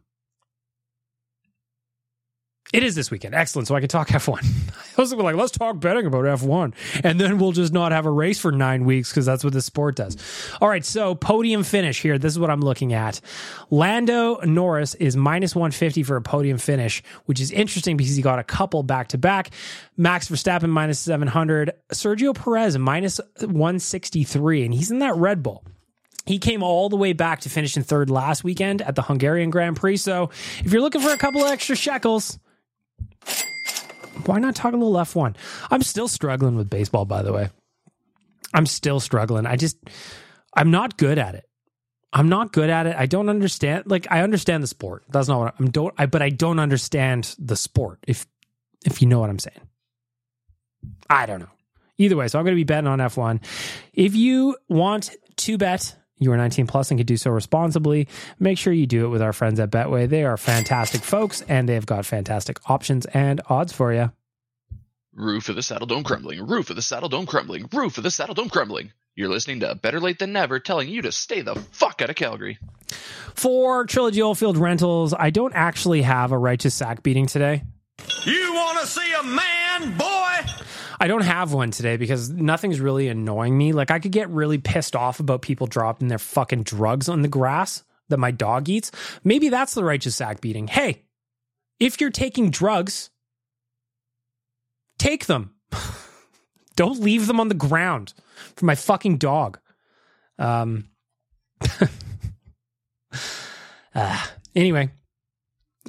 It is this weekend. Excellent. So I can talk F1. I was like, let's talk betting about F1. And then we'll just not have a race for nine weeks because that's what the sport does. All right. So podium finish here. This is what I'm looking at. Lando Norris is minus 150 for a podium finish, which is interesting because he got a couple back to back. Max Verstappen minus 700. Sergio Perez minus 163. And he's in that Red Bull. He came all the way back to finish in third last weekend at the Hungarian Grand Prix. So if you're looking for a couple extra shekels, why not talk a little F1? I'm still struggling with baseball, by the way. I'm still struggling. I just, I'm not good at it. I'm not good at it. I don't understand. Like, I understand the sport. That's not what I'm don't. I, but I don't understand the sport. If, if you know what I'm saying. I don't know. Either way, so I'm going to be betting on F1. If you want to bet you are 19 plus and can do so responsibly, make sure you do it with our friends at Betway. They are fantastic folks and they've got fantastic options and odds for you. Roof of the Saddle Dome crumbling, roof of the Saddle Dome crumbling, roof of the Saddle Dome crumbling. You're listening to Better Late Than Never telling you to stay the fuck out of Calgary. For Trilogy Oilfield Rentals, I don't actually have a righteous sack beating today. You want to see a man, boy? I don't have one today because nothing's really annoying me. Like I could get really pissed off about people dropping their fucking drugs on the grass that my dog eats. Maybe that's the righteous sack beating. Hey, if you're taking drugs, take them. don't leave them on the ground for my fucking dog. Um uh, anyway,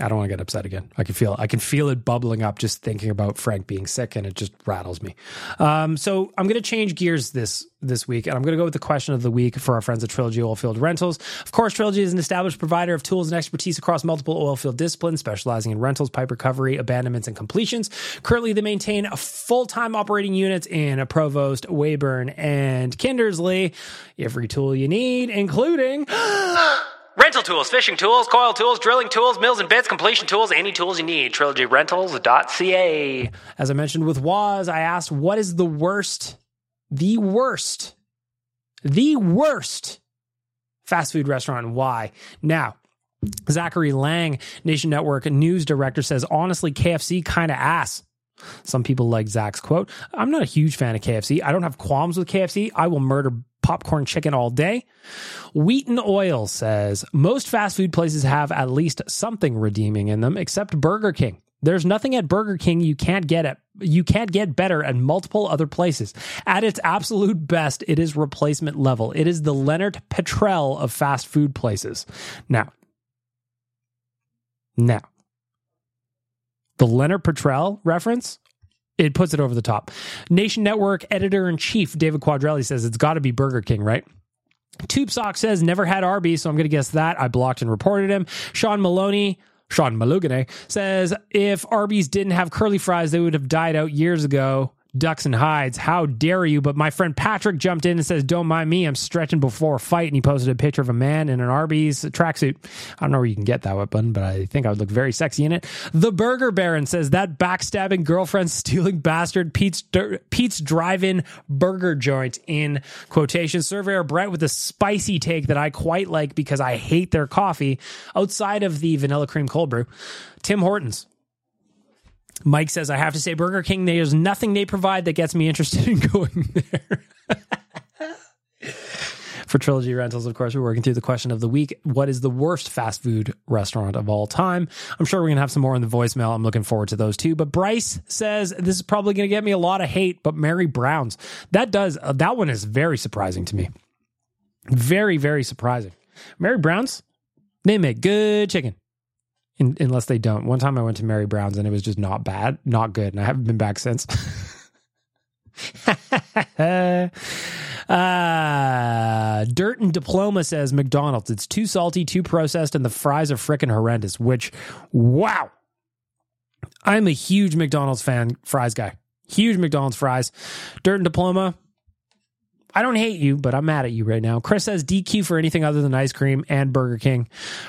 I don't want to get upset again. I can feel I can feel it bubbling up just thinking about Frank being sick, and it just rattles me. Um, so I'm going to change gears this this week, and I'm going to go with the question of the week for our friends at Trilogy Oilfield Rentals. Of course, Trilogy is an established provider of tools and expertise across multiple oilfield disciplines, specializing in rentals, pipe recovery, abandonments, and completions. Currently, they maintain a full time operating units in Provost, Weyburn, and Kindersley. Every tool you need, including. Rental tools, fishing tools, coil tools, drilling tools, mills and bits, completion tools, any tools you need. TrilogyRentals.ca. As I mentioned with Waz, I asked what is the worst, the worst, the worst fast food restaurant why? Now, Zachary Laing, Nation Network news director, says honestly, KFC kind of ass. Some people like Zach's quote. I'm not a huge fan of KFC. I don't have qualms with KFC. I will murder popcorn chicken all day. Wheaton Oil says most fast food places have at least something redeeming in them, except Burger King. There's nothing at Burger King you can't get at you can't get better at multiple other places. At its absolute best, it is replacement level. It is the Leonard Petrel of fast food places. Now, now, the Leonard Petrel reference it puts it over the top. Nation Network editor in chief David Quadrelli says it's got to be Burger King, right? Tube Sock says never had Arby's, so I'm going to guess that. I blocked and reported him. Sean Maloney. Sean Malugane says if Arby's didn't have curly fries, they would have died out years ago ducks and hides. How dare you? But my friend Patrick jumped in and says, Don't mind me. I'm stretching before a fight. And he posted a picture of a man in an Arby's tracksuit. I don't know where you can get that weapon, but I think I would look very sexy in it. The Burger Baron says, That backstabbing girlfriend stealing bastard Pete's, Pete's drive in burger joint in quotation. Surveyor Brett with a spicy take that I quite like because I hate their coffee outside of the vanilla cream cold brew. Tim Hortons Mike says, I have to say, Burger King, there's nothing they provide that gets me interested in going there. For Trilogy Rentals, of course, we're working through the question of the week. What is the worst fast food restaurant of all time? I'm sure we're going to have some more in the voicemail. I'm looking forward to those too. But Bryce says, this is probably going to get me a lot of hate, but Mary Brown's. That does, uh, that one is very surprising to me. Very, very surprising. Mary Brown's, they make good chicken in, unless they don't. One time I went to Mary Brown's and it was just not bad, not good, and I haven't been back since. uh, Dirt and Diploma says McDonald's. It's too salty, too processed, and the fries are freaking horrendous. Which, wow, I'm a huge McDonald's fan, fries guy. Huge McDonald's fries. Dirt and Diploma, I don't hate you, but I'm mad at you right now. Chris says DQ for anything other than ice cream and Burger King.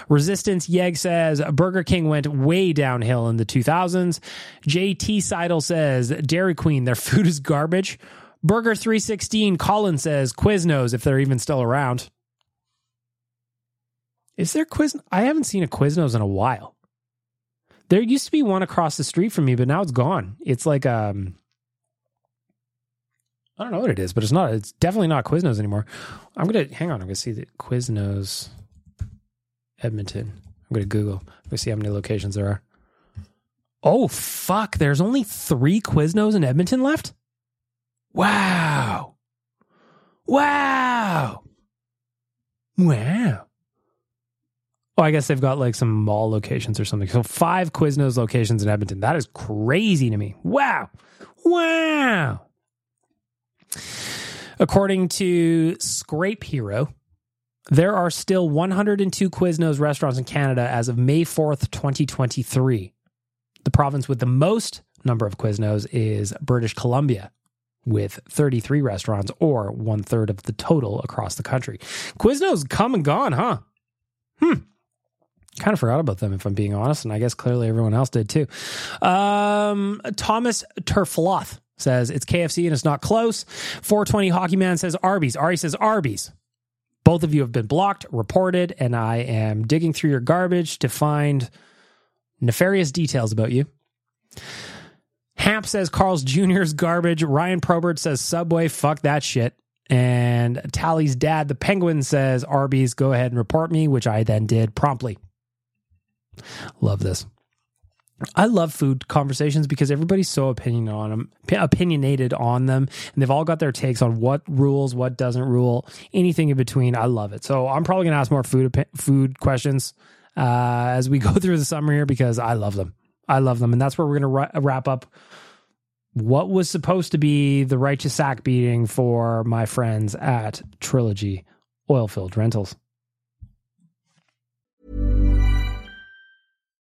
Resistance Yeg says Burger King went way downhill in the 2000s. JT Seidel says Dairy Queen, their food is garbage. Burger 316 Colin says Quiznos if they're even still around. Is there Quiz? I haven't seen a Quiznos in a while. There used to be one across the street from me, but now it's gone. It's like um I don't know what it is, but it's not. It's definitely not Quiznos anymore. I'm gonna hang on. I'm gonna see the Quiznos Edmonton. I'm gonna Google. I'm gonna see how many locations there are. Oh fuck! There's only three Quiznos in Edmonton left. Wow! Wow! Wow! Oh, I guess they've got like some mall locations or something. So five Quiznos locations in Edmonton. That is crazy to me. Wow! Wow! According to Scrape Hero, there are still 102 Quiznos restaurants in Canada as of May 4th, 2023. The province with the most number of Quiznos is British Columbia, with 33 restaurants, or one third of the total across the country. Quiznos come and gone, huh? Hmm. Kind of forgot about them, if I'm being honest, and I guess clearly everyone else did too. Um, Thomas Terfloth says it's KFC and it's not close. 420 Hockey Man says Arby's. Ari says Arby's. Both of you have been blocked, reported, and I am digging through your garbage to find nefarious details about you. Hamp says Carl's Jr.'s garbage. Ryan Probert says Subway, fuck that shit. And Tally's dad, the Penguin, says Arby's, go ahead and report me, which I then did promptly. Love this. I love food conversations because everybody's so opinion on them, opinionated on them, and they've all got their takes on what rules, what doesn't rule, anything in between. I love it. So I'm probably going to ask more food food questions uh, as we go through the summer here because I love them. I love them, and that's where we're going to wrap up what was supposed to be the righteous sack beating for my friends at Trilogy Oilfield Rentals.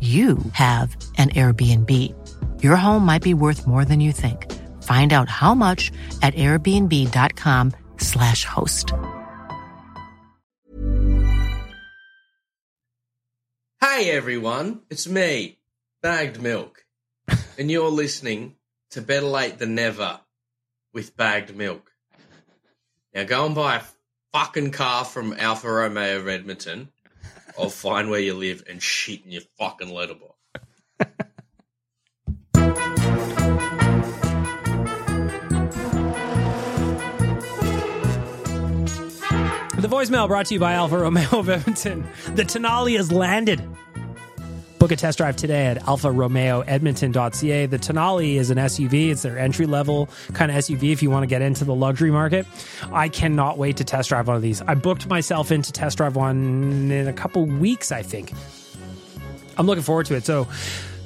you have an Airbnb. Your home might be worth more than you think. Find out how much at airbnb.com/slash host. Hey everyone, it's me, Bagged Milk, and you're listening to Better Late Than Never with Bagged Milk. Now go and buy a fucking car from Alfa Romeo of Edmonton I'll oh, find where you live and shit in your fucking letterbox. The voicemail brought to you by Alfa Romeo of Edmonton. The Tonale has landed. Book a test drive today at Alfa Romeo alfaromeoedmonton.ca. The Tonale is an SUV. It's their entry level kind of SUV if you want to get into the luxury market. I cannot wait to test drive one of these. I booked myself into test drive one in a couple weeks, I think. I'm looking forward to it. So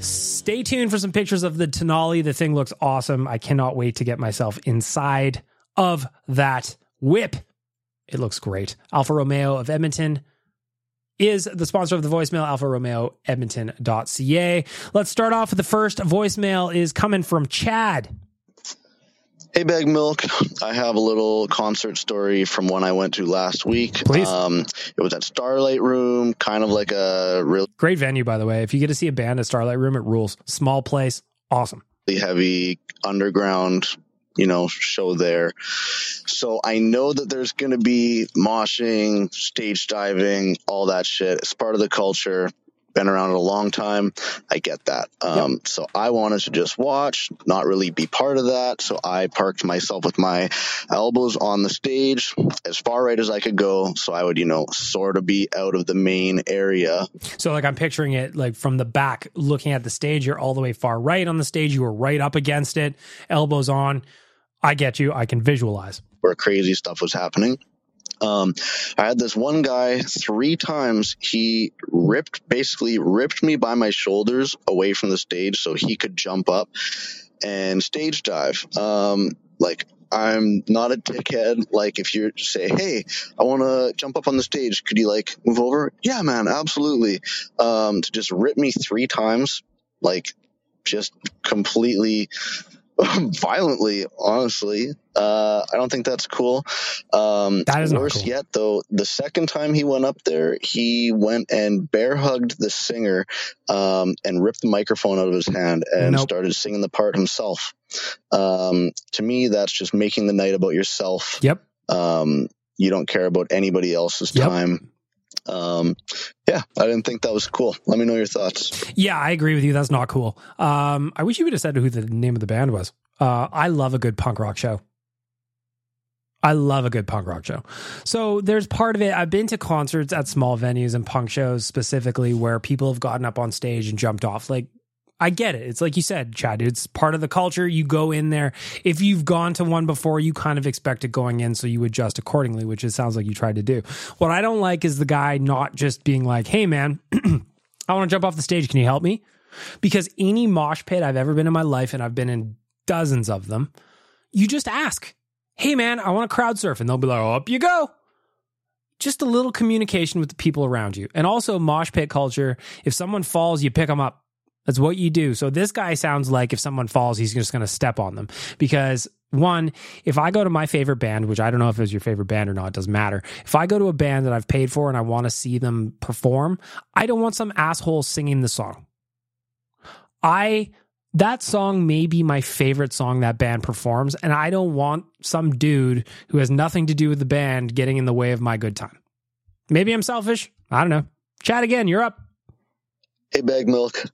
stay tuned for some pictures of the Tonale. The thing looks awesome. I cannot wait to get myself inside of that whip. It looks great. Alfa Romeo of Edmonton is the sponsor of the voicemail, Alfa Romeo Edmonton.ca. Let's start off with the first voicemail is coming from Chad. Hey, Bag Milk. I have a little concert story from one I went to last week. Please. Um, it was at Starlight Room, kind of like a really Great venue, by the way. If you get to see a band at Starlight Room, it rules. Small place, awesome. The heavy underground you know, show there. So I know that there's going to be moshing, stage diving, all that shit. It's part of the culture. Been around a long time. I get that. Um, So I wanted to just watch, not really be part of that. So I parked myself with my elbows on the stage as far right as I could go. So I would, you know, sort of be out of the main area. So like I'm picturing it like from the back looking at the stage, you're all the way far right on the stage, you were right up against it, elbows on. I get you. I can visualize. where crazy stuff was happening. Um, I had this one guy three times. He ripped, basically ripped me by my shoulders away from the stage so he could jump up and stage dive. Um, like I'm not a dickhead. Like if you say, "Hey, I want to jump up on the stage, could you like move over?" Yeah, man, absolutely. Um, to just rip me three times, like just completely violently, honestly. Uh, I don't think that's cool. Um, That is worse cool. yet, though. The second time he went up there, he went and bear hugged the singer um, and ripped the microphone out of his hand and Nope. started singing the part himself. Um, to me, that's just making the night about yourself. Yep. Um, you don't care about anybody else's time. Um, yeah, I didn't think that was cool. Let me know your thoughts. Yeah, I agree with you. That's not cool. Um, I wish you would have said who the name of the band was. Uh, I love a good punk rock show. I love a good punk rock show. So there's part of it. I've been to concerts at small venues and punk shows specifically where people have gotten up on stage and jumped off. Like, I get it. It's like you said, Chad, it's part of the culture. You go in there. If you've gone to one before, you kind of expect it going in, so you adjust accordingly, which it sounds like you tried to do. What I don't like is the guy not just being like, hey, man, I want to jump off the stage. Can you help me? Because any mosh pit I've ever been in my life, and I've been in dozens of them, you just ask, hey, man, I want to crowd surf. And they'll be like, oh, up you go. Just a little communication with the people around you. And also, mosh pit culture if someone falls, you pick them up. That's what you do. So this guy sounds like if someone falls, he's just going to step on them. Because one, if I go to my favorite band, which I don't know if it's your favorite band or not, it doesn't matter. If I go to a band that I've paid for and I want to see them perform, I don't want some asshole singing the song. I that song may be my favorite song that band performs, and I don't want some dude who has nothing to do with the band getting in the way of my good time. Maybe I'm selfish. I don't know. Chat again. You're up. Hey, Bag Milk.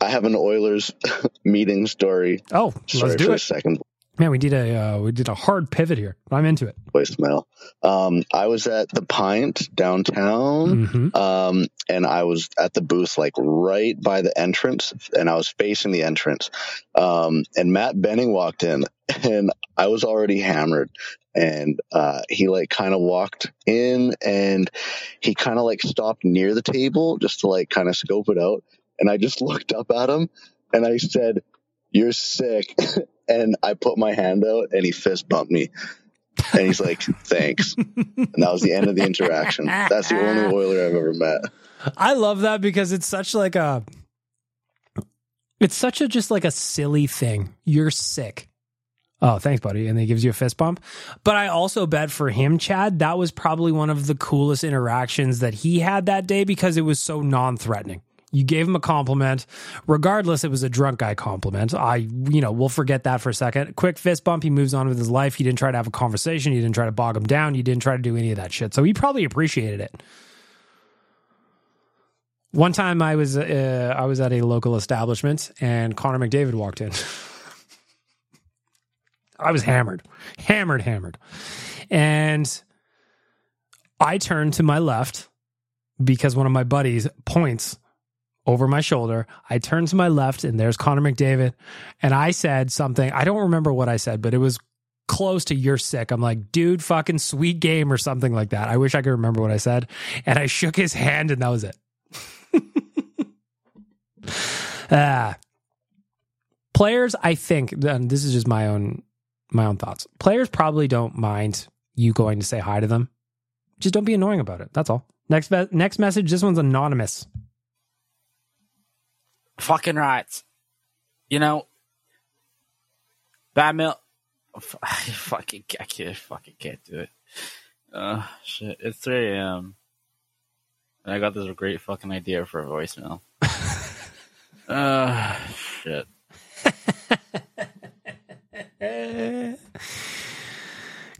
I have an Oilers meeting story. Oh, Sorry let's do it. a second Man, we did a uh, we did a hard pivot here. I'm into it. voicemail. Um, I was at the Pint downtown, Mm-hmm. um, and I was at the booth like right by the entrance, and I was facing the entrance. Um, and Matt Benning walked in, and I was already hammered. And uh, he like kind of walked in, and he kind of like stopped near the table just to like kind of scope it out. And I just looked up at him, and I said, "You're sick." and I put my hand out, and he fist bumped me. And he's like, thanks. And that was the end of the interaction. That's the only Oiler I've ever met. I love that because it's such like a it's such a just like a silly thing. You're sick. Oh, thanks, buddy. And he gives you a fist bump. But I also bet for him, Chad, that was probably one of the coolest interactions that he had that day because it was so non threatening. You gave him a compliment. Regardless, it was a drunk guy compliment. I, you know, we'll forget that for a second. Quick fist bump. He moves on with his life. He didn't try to have a conversation. He didn't try to bog him down. He didn't try to do any of that shit. So he probably appreciated it. One time I was uh, I was at a local establishment and Connor McDavid walked in. I was hammered, hammered, hammered, and I turned to my left because one of my buddies points over my shoulder. I turned to my left and there's Connor McDavid, and I said something. I don't remember what I said, but it was close to you're sick. I'm like, dude, fucking sweet game or something like that. I wish I could remember what I said. And I shook his hand and that was it. Ah. Players, I think, and this is just my own my own thoughts. Players probably don't mind you going to say hi to them. Just don't be annoying about it. That's all. Next next message. This one's anonymous. Fucking right. You know, bad milk. I fucking I can't fucking can't do it. Uh, shit. It's 3 a.m. And I got this great fucking idea for a voicemail. uh, shit.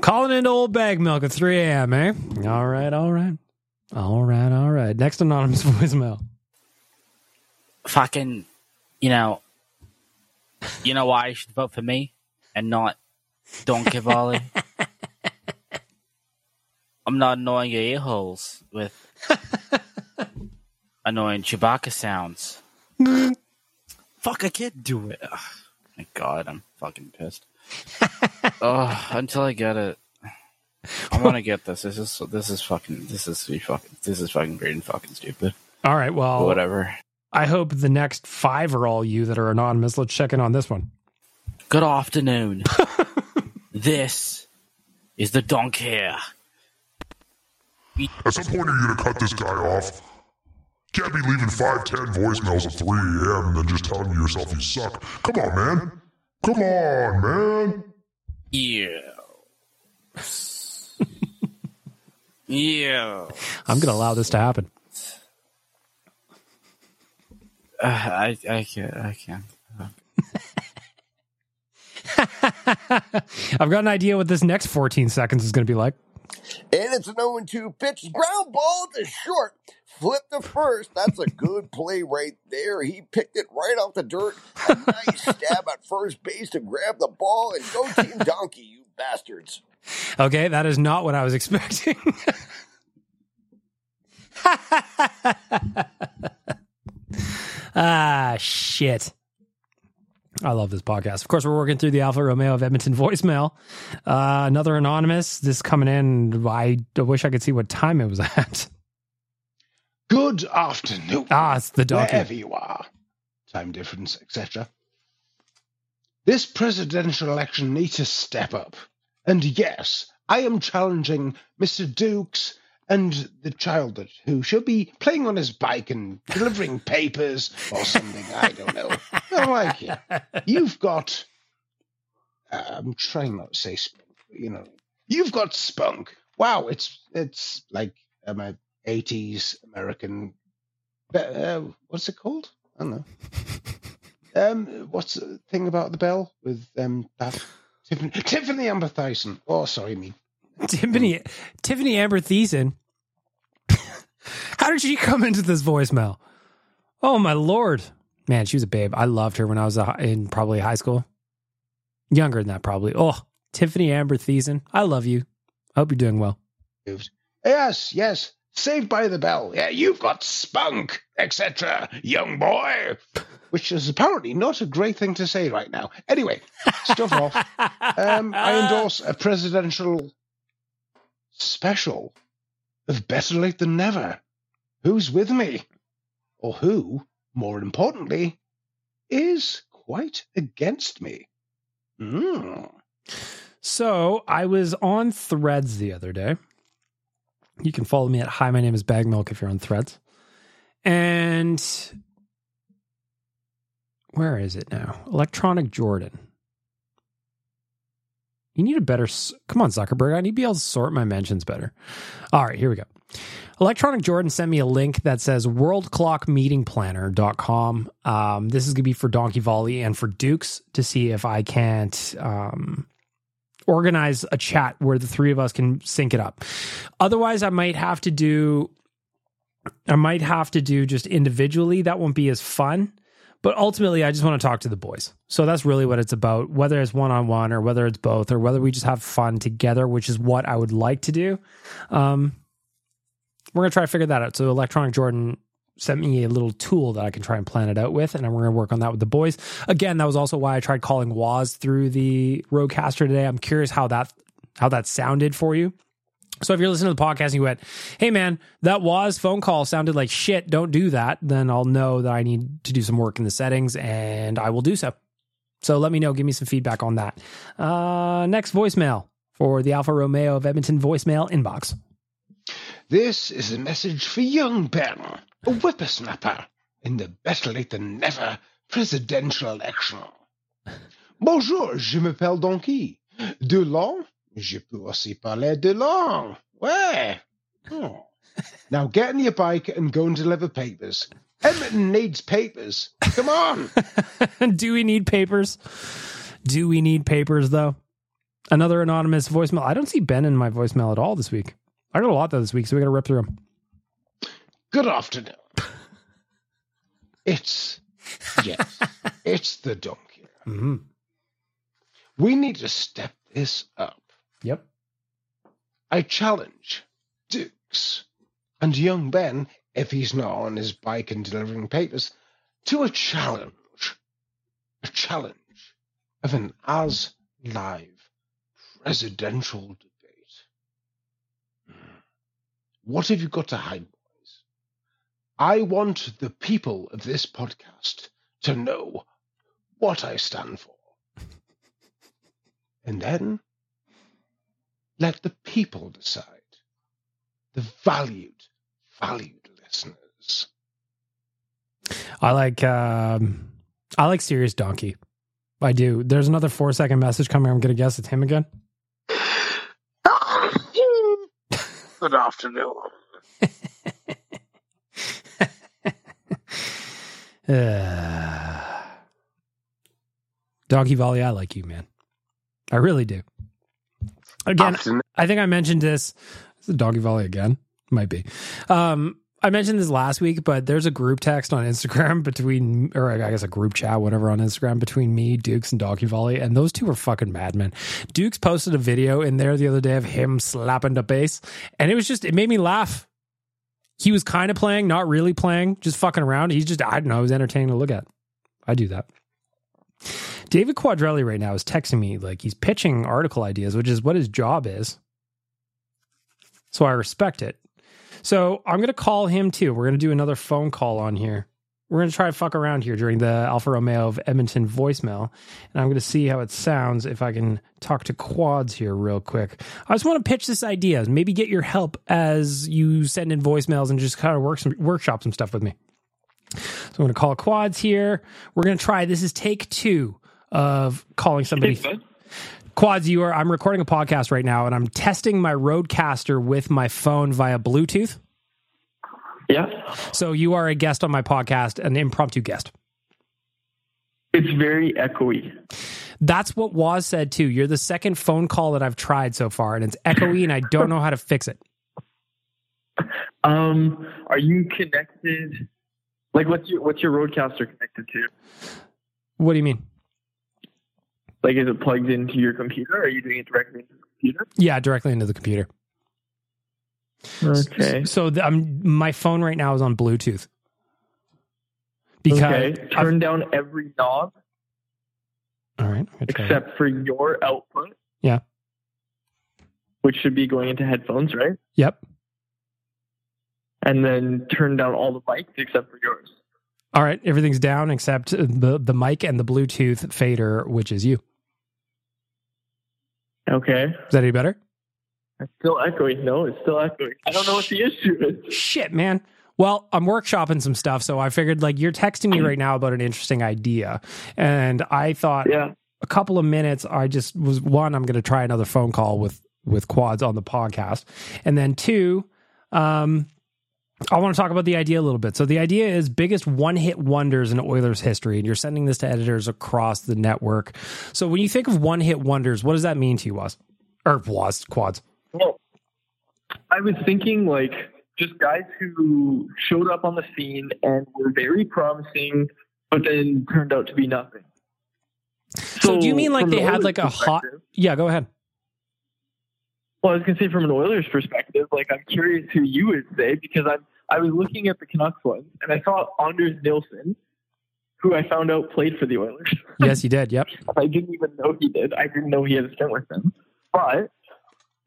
Calling into old bag milk at 3 a.m., eh? All right, all right. All right, all right. Next anonymous voicemail. Fucking, you know, you know why you should vote for me and not Don Cavalli? I'm not annoying your ear holes with annoying Chewbacca sounds. Fuck, I can't do it. Ugh, my God, I'm fucking pissed. oh, until I get it. I want to get this. This is this is fucking this is fucking this is fucking great and fucking stupid. All right, well, whatever. I hope the next five are all you that are anonymous. Let's check in on this one. Good afternoon. this is the donkey. At some point, are you gonna cut this guy off? Can't be leaving five, ten voicemails at 3 a.m. and then just telling yourself you suck. Come on, man. Come on, man. Yeah. yeah. I'm going to allow this to happen. Uh, I I can't I can't. I've got an idea what this next 14 seconds is going to be like. And it's an 0 2 pitch. Ground ball to short. Flip to first. That's a good play right there. He picked it right off the dirt. A nice stab at first base to grab the ball and go Team Donkey, you bastards. Okay, that is not what I was expecting. Ah, shit. I love this podcast. Of course, we're working through the Alfa Romeo of Edmonton voicemail. Uh, another anonymous. This coming in. I wish I could see what time it was at. Good afternoon. Ah, it's the donkey. Wherever you are. Time difference, etc. This presidential election needs to step up. And yes, I am challenging Mr. Dukes and the child that, who should be playing on his bike and delivering papers or something. I don't know. I like it. You've got. Uh, I'm trying not to say spunk. You know, you've got spunk. Wow, it's it's like um, a 80s American. Uh, what's it called? I don't know. Um, what's the thing about the bell with um that Tiffany, Tiffany Amber Thiessen? Oh, sorry, me. Tiffany Tiffany Amber Thiessen. How did she come into this voicemail? Oh my lord, man, she was a babe. I loved her when I was uh, in probably high school, younger than that probably. Oh, Tiffany Amber Thiessen, I love you. I hope you're doing well. Yes, yes. Saved by the Bell. Yeah, you've got spunk, etc., young boy. Which is apparently not a great thing to say right now. Anyway, stuff off. Um, I endorse a presidential special of Better Lait Than Never. Who's with me? Or who, more importantly, is quite against me? Mm. So I was on Threads the other day. You can follow me at Hi, my name is Bag Milk if you're on Threads. And where is it now? Electronic Jordan. You need a better. Come on, Zuckerberg. I need to be able to sort my mentions better. All right, here we go. Electronic Jordan sent me a link that says worldclockmeetingplanner.com. Um, this is going to be for Donkey Volley and for Dukes to see if I can't um, organize a chat where the three of us can sync it up. Otherwise, I might have to do. I might have to do just individually. That won't be as fun. But ultimately, I just want to talk to the boys. So that's really what it's about, whether it's one on one or whether it's both or whether we just have fun together, which is what I would like to do. Um, we're going to try to figure that out. So, Electronic Jordan sent me a little tool that I can try and plan it out with, and we're going to work on that with the boys. Again, that was also why I tried calling Waz through the Rodecaster today. I'm curious how that how that sounded for you. So if you're listening to the podcast and you went, "Hey man, that was phone call sounded like shit. Don't do that." Then I'll know that I need to do some work in the settings, and I will do so. So let me know. Give me some feedback on that. Uh, next voicemail for the Alfa Romeo of Edmonton voicemail inbox. This is a message for young Ben, a whippersnapper in the better late than never presidential election. Bonjour, je m'appelle Donkey. De long, je peux aussi parler de long. Ouais. Oh. Now get on your bike and go and deliver papers. Edmonton needs papers. Come on. Do we need papers? Do we need papers though? Another anonymous voicemail. I don't see Ben in my voicemail at all this week. I got a lot though this week, so we got to rip through them. Good afternoon. It's yes, it's the donkey. Mm-hmm. We need to step this up. Yep. I challenge Dukes and young Ben, if he's not on his bike and delivering papers, to a challenge. A challenge of an as live presidential debate. Hmm. What have you got to hide, boys? I want the people of this podcast to know what I stand for. And then let the people decide. The valued, valued listeners. I like um I like Serious Donkey. I do. There's another four second message coming. I'm gonna guess it's him again. Good afternoon. Uh, Doggy Volley, I like you, man. I really do. Again, I think I mentioned this. Is it Doggy Volley again? Might be. Um, I mentioned this last week, but there's a group text on Instagram between, or I guess a group chat, whatever, on Instagram between me, Dukes, and Doggy Volley, and those two are fucking madmen. Dukes posted a video in there the other day of him slapping the bass, and it was just, it made me laugh. He was kind of playing, not really playing, just fucking around. He's just, I don't know, it was entertaining to look at. I do that. David Quadrelli right now is texting me like he's pitching article ideas, which is what his job is. So I respect it. So I'm going to call him too. We're going to do another phone call on here. We're going to try to fuck around here during the Alfa Romeo of Edmonton voicemail. And I'm going to see how it sounds if I can talk to quads here real quick. I just want to pitch this idea. Maybe get your help as you send in voicemails and just kind of work some workshop some stuff with me. So I'm going to call quads here. We're going to try. This is take two of calling somebody. Quads, you are. I'm recording a podcast right now, and I'm testing my Rodecaster with my phone via Bluetooth. Yeah. So you are a guest on my podcast, an impromptu guest. It's very echoey. That's what Waz said too. You're the second phone call that I've tried so far, and it's echoey, and I don't know how to fix it. Um, are you connected? Like, what's your what's your Rodecaster connected to? What do you mean? Like, is it plugged into your computer? Or are you doing it directly into the computer? Yeah, directly into the computer. Okay. So the, I'm, my phone right now is on Bluetooth. Because okay. Turn down every knob all right, except for your output, Yeah. which should be going into headphones, right? Yep. And then turn down all the mics except for yours. All right. Everything's down except the the mic and the Bluetooth fader, which is you. Okay. Is that any better? It's still echoing. No, it's still echoing. I don't know what the issue is. Shit, man. Well, I'm workshopping some stuff, so I figured like you're texting me right now about an interesting idea, and I thought Yeah. a couple of minutes. I just was one. I'm going to try another phone call with with quads on the podcast, and then two. Um, I want to talk about the idea a little bit. So the idea is biggest one hit wonders in Oilers history, and you're sending this to editors across the network. So when you think of one hit wonders, what does that mean to you, Was or Was quads? Well, I was thinking like just guys who showed up on the scene and were very promising, but then turned out to be nothing. So, do you mean like they had like a hot? Yeah, go ahead. Well, I was gonna say from an Oilers perspective, like I'm curious who you would say because I I was looking at the Canucks one and I saw Anders Nilsson, who I found out played for the Oilers. Yes, he did. Yep. I didn't even know he did. I didn't know he had a stint with them. But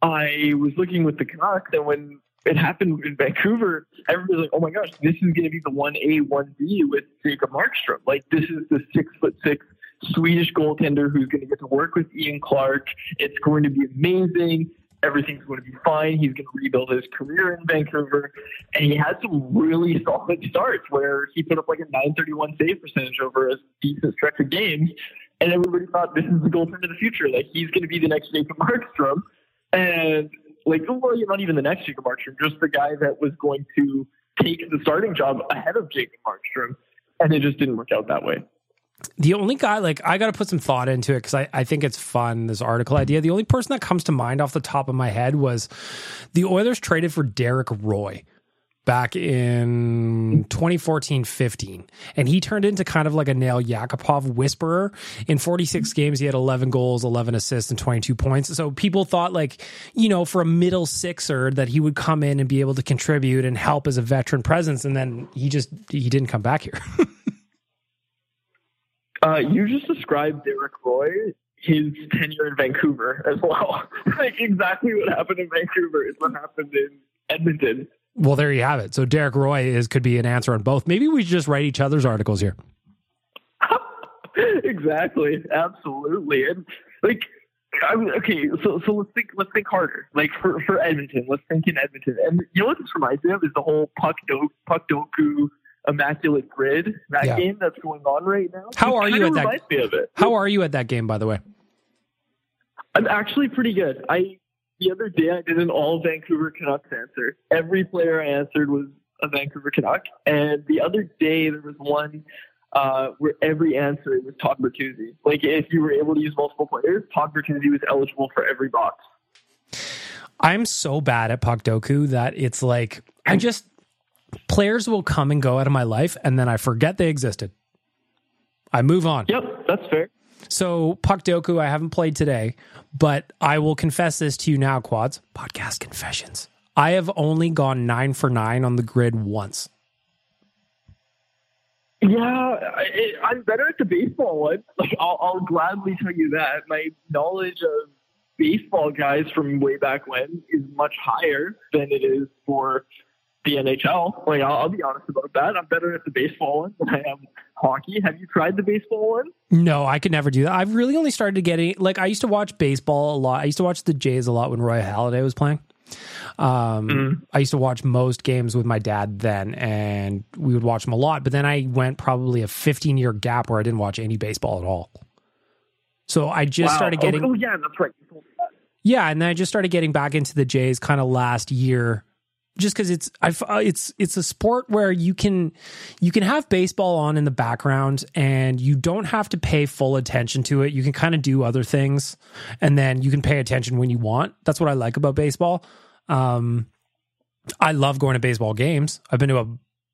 I was looking with the Canucks, and when it happened in Vancouver, everybody was like, "Oh my gosh, this is going to be the one A, one B with Jacob Markstrom. Like this is the six foot six Swedish goaltender who's going to get to work with Ian Clark. It's going to be amazing. Everything's going to be fine. He's going to rebuild his career in Vancouver, and he had some really solid starts where he put up like a 931 save percentage over a decent stretch of games, and everybody thought this is the goaltender of the future. Like he's going to be the next Jacob Markstrom, and like well, not even the next Jacob Markstrom, just the guy that was going to take the starting job ahead of Jacob Markstrom, and it just didn't work out that way. The only guy, like, I got to put some thought into it because I, I think it's fun, this article idea. The only person that comes to mind off the top of my head was the Oilers traded for Derek Roy. back in 2014-15 and he turned into kind of like a Nail Yakupov whisperer in 46 games he had 11 goals 11 assists and 22 points so people thought like you know for a middle sixer that he would come in and be able to contribute and help as a veteran presence and then he just he didn't come back here Uh, you just described Derek Roy, his tenure in Vancouver as well. like exactly what happened in Vancouver is what happened in Edmonton. well there you have it so Derek Roy is could be an answer on both maybe we should just write each other's articles here exactly, absolutely, and like. I mean, okay, so so let's think let's think harder. Like for, for Edmonton, let's think in Edmonton. And you know what this reminds me of is the whole puck do puck doku immaculate grid that Yeah. game that's going on right now. How are you at that- me of it. how are you at that game by the way I'm actually pretty good. I the other day I did an all Vancouver Canucks answer. Every player I answered was a Vancouver Canuck, and the other day there was one uh, where every answer was Todd Bertuzzi. Like if you were able to use multiple players, Todd Bertuzzi was eligible for every box. I'm so bad at puck doku that it's like I just players will come and go out of my life and then I forget they existed. I move on. Yep, that's fair. So puck doku I haven't played today, but I will confess this to you now, quads. Podcast confessions. I have only gone nine for nine on the grid once. Yeah, I, I'm better at the baseball one. Like I'll, I'll gladly tell you that. My knowledge of baseball guys from way back when is much higher than it is for the NHL. Like I'll, I'll be honest about that. I'm better at the baseball one than I am hockey. Have you tried the baseball one? No, I could never do that. I've really only started getting like I used to watch baseball a lot. I used to watch the Jays a lot when Roy Halladay was playing. Um, I used to watch most games with my dad then, and we would watch them a lot. But then I went probably a 15 year gap where I didn't watch any baseball at all. So I just Wow. started Oh, getting Oh, yeah, that's right. You told me that. yeah, and then I just started getting back into the Jays kind of last year, just because it's I f- uh, it's it's a sport where you can you can have baseball on in the background and you don't have to pay full attention to it. You can kind of do other things, and then you can pay attention when you want. That's what I like about baseball. Um, I love going to baseball games. I've been to a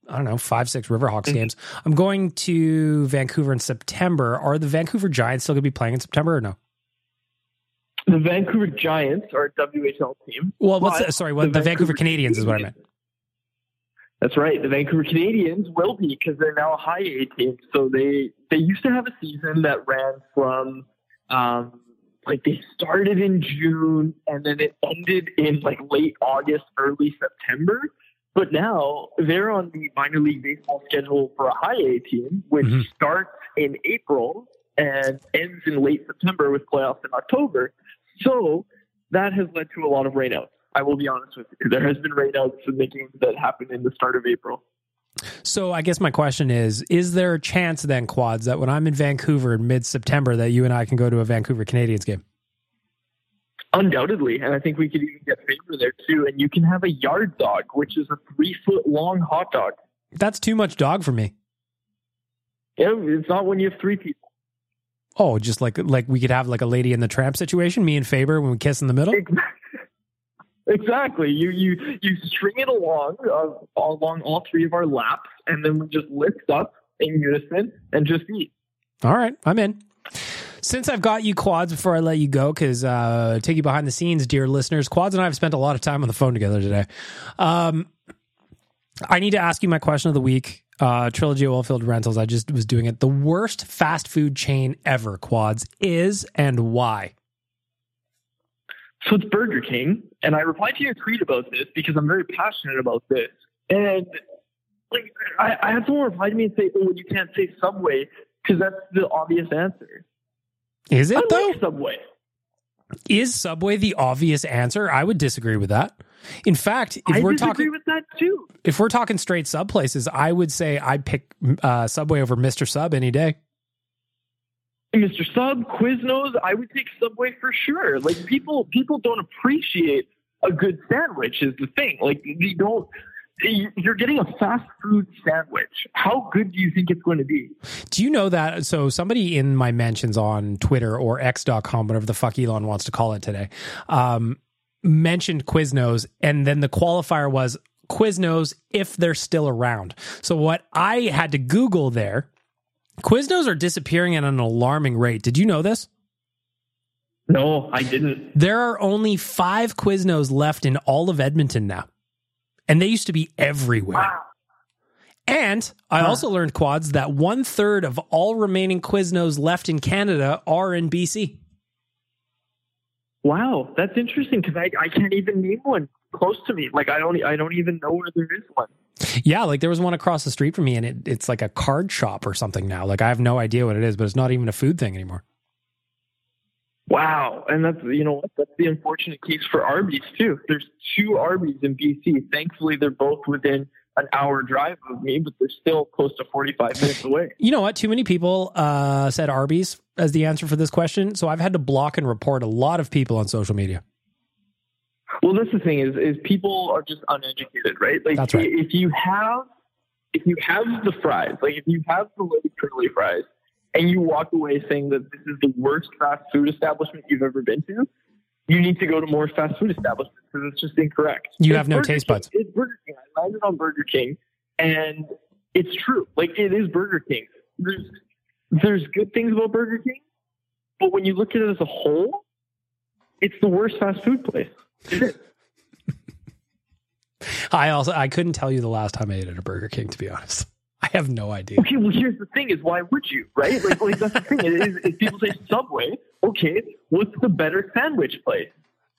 I don't know five six Riverhawks games. I'm going to Vancouver in September. Are the Vancouver Giants still going to be playing in September or no? The Vancouver Giants are a WHL team. Well, what's the, sorry? What the, Vancouver Canadians is what I meant. That's right. The Vancouver Canadians will be because they're now a high A team. So they they used to have a season that ran from um, like they started in June and then it ended in like late August, early September. But now they're on the minor league baseball schedule for a high A team, which starts in April and ends in late September with playoffs in October. So that has led to a lot of rainouts. I will be honest with you. There has been rainouts in the games that happened in the start of April. So I guess my question is: Is there a chance then, quads, that when I'm in Vancouver in mid-September, that you and I can go to a Vancouver Canadians game? Undoubtedly, and I think we could even get Faber there too. And you can have a yard dog, which is a three foot long hot dog. That's too much dog for me. Yeah, it's not when you have three people. Oh, just like like we could have like a lady in the tramp situation, me and Faber when we kiss in the middle. Exactly. You you you string it along uh, along all three of our laps, and then we just lift up in unison and just eat. All right, I'm in. Since I've got you quads before I let you go, because uh, take you behind the scenes, dear listeners, quads and I have spent a lot of time on the phone together today. Um, I need to ask you my question of the week. Uh, Trilogy Oilfield Rentals. I just was doing it. The worst fast food chain ever, quads, is and why? So it's Burger King, and I replied to your tweet about this because I'm very passionate about this. And like, I, I had someone reply to me and say, "Oh, you can't say Subway because that's the obvious answer." Is it I though? like Subway. Is Subway the obvious answer? I would disagree with that. In fact, if I we're disagree talking with that too. if we're talking straight sub places, I would say I'd pick uh, Subway over Mr. Sub any day. Mr. Sub, Quiznos, I would take Subway for sure. Like people, people don't appreciate a good sandwich. Is the thing. Like you don't. You're getting a fast food sandwich. How good do you think it's going to be? Do you know that? So somebody in my mentions on Twitter or X.com, whatever the fuck Elon wants to call it today, um, mentioned Quiznos, and then the qualifier was Quiznos if they're still around. So what I had to Google there, Quiznos are disappearing at an alarming rate. Did you know this? No, I didn't. There are only five Quiznos left in all of Edmonton now. And they used to be everywhere. And I also learned, Quads, that one third of all remaining Quiznos left in Canada are in BC. Wow, that's interesting because I, I can't even name one close to me. Like I don't I don't even know where there is one. Yeah, like there was one across the street from me, and it, it's like a card shop or something now. Like I have no idea what it is, but it's not even a food thing anymore. Wow, and that's you know what that's the unfortunate case for Arby's too. There's two Arby's in BC. Thankfully, they're both within an hour drive of me, but they're still close to 45 minutes away. You know what? Too many people uh, said Arby's as the answer for this question, so I've had to block and report a lot of people on social media. Well, that's the thing is is people are just uneducated, right? Like That's right. if you have if you have the fries, like if you have the little curly fries, and you walk away saying that this is the worst fast food establishment you've ever been to, you need to go to more fast food establishments because it's just incorrect. You It's have no Burger taste King. buds. It's Burger King. I landed on Burger King, and it's true. Like it is Burger King. There's there's good things about Burger King, but when you look at it as a whole, it's the worst fast food place. I also I couldn't tell you the last time I ate at a Burger King. To be honest, I have no idea. Okay, well, here's the thing: is why would you, right? Like, like that's the thing. Is, is people say Subway? Okay, what's the better sandwich place?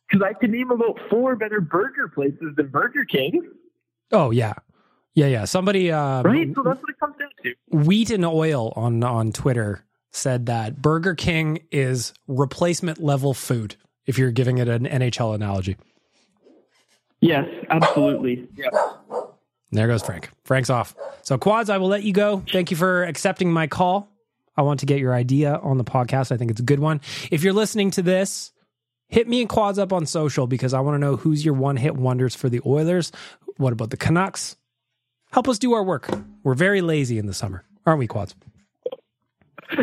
Because I could name about four better burger places than Burger King, Oh yeah, yeah, yeah. Somebody, um, right? So that's what it comes down to. Wheat and Oil on on Twitter said that Burger King is replacement level food. If you're giving it an NHL analogy, Yes, absolutely. Yeah. There goes Frank. Frank's off. So quads, I will let you go. Thank you for accepting my call. I want to get your idea on the podcast. I think it's a good one. If you're listening to this, hit me and quads up on social because I want to know who's your one hit wonders for the Oilers. What about the Canucks? Help us do our work. We're very lazy in the summer, aren't we, quads?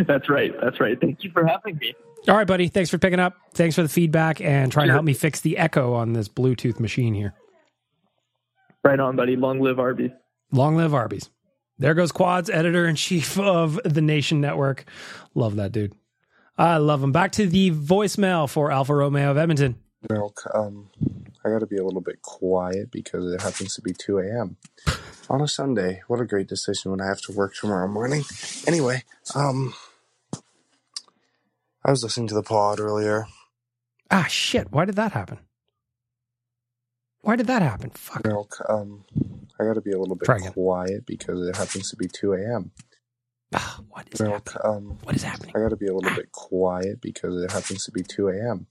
That's right. That's right. Thank you for having me. All right, buddy. Thanks for picking up. Thanks for the feedback and trying to help me fix the echo on this Bluetooth machine here. Right on, buddy. Long live Arby's. Long live Arby's. There goes Quads, editor in chief of the Nation Network. Love that dude. I love him. Back to the voicemail for Alfa Romeo of Edmonton. Milk, um, I gotta be a little bit quiet because it happens to be 2 a.m. on a Sunday. What a great decision when I have to work tomorrow morning. Anyway, um, I was listening to the pod earlier. Ah, shit. Why did that happen? Why did that happen? Fuck. Milk, um, I gotta be a little bit Try again. quiet because it happens to be 2 a.m. what is Milk, um, what is happening? I gotta be a little bit quiet because it happens to be 2 a.m.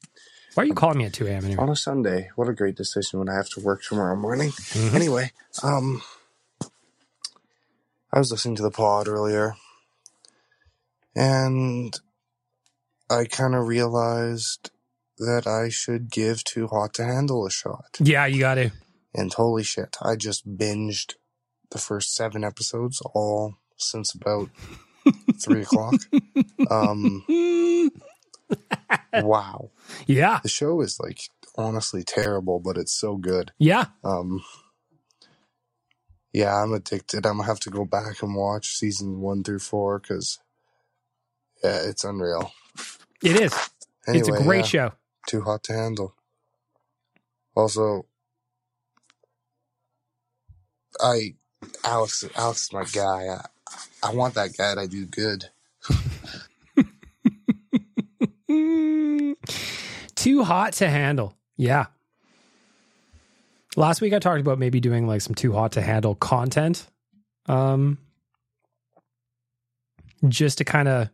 Why are you calling me at 2 a.m. anyway? on a Sunday. What a great decision when I have to work tomorrow morning. Mhm. Anyway, um, I was listening to the pod earlier, and I kind of realized that I should give Too Hot to Handle a shot. Yeah, you got to. And holy shit, I just binged the first seven episodes all since about three o'clock. Um, wow. Yeah. The show is like honestly terrible, but it's so good. Yeah. Um, yeah, I'm addicted. I'm gonna have to go back and watch season one through four because yeah, it's unreal. It is. it's a great yeah, show. Too hot to handle. Also, I Alex Alex is my guy. I, I want that guy to do good. Too hot to handle. Yeah. Last week I talked about maybe doing like some too hot to handle content. Um just to kind of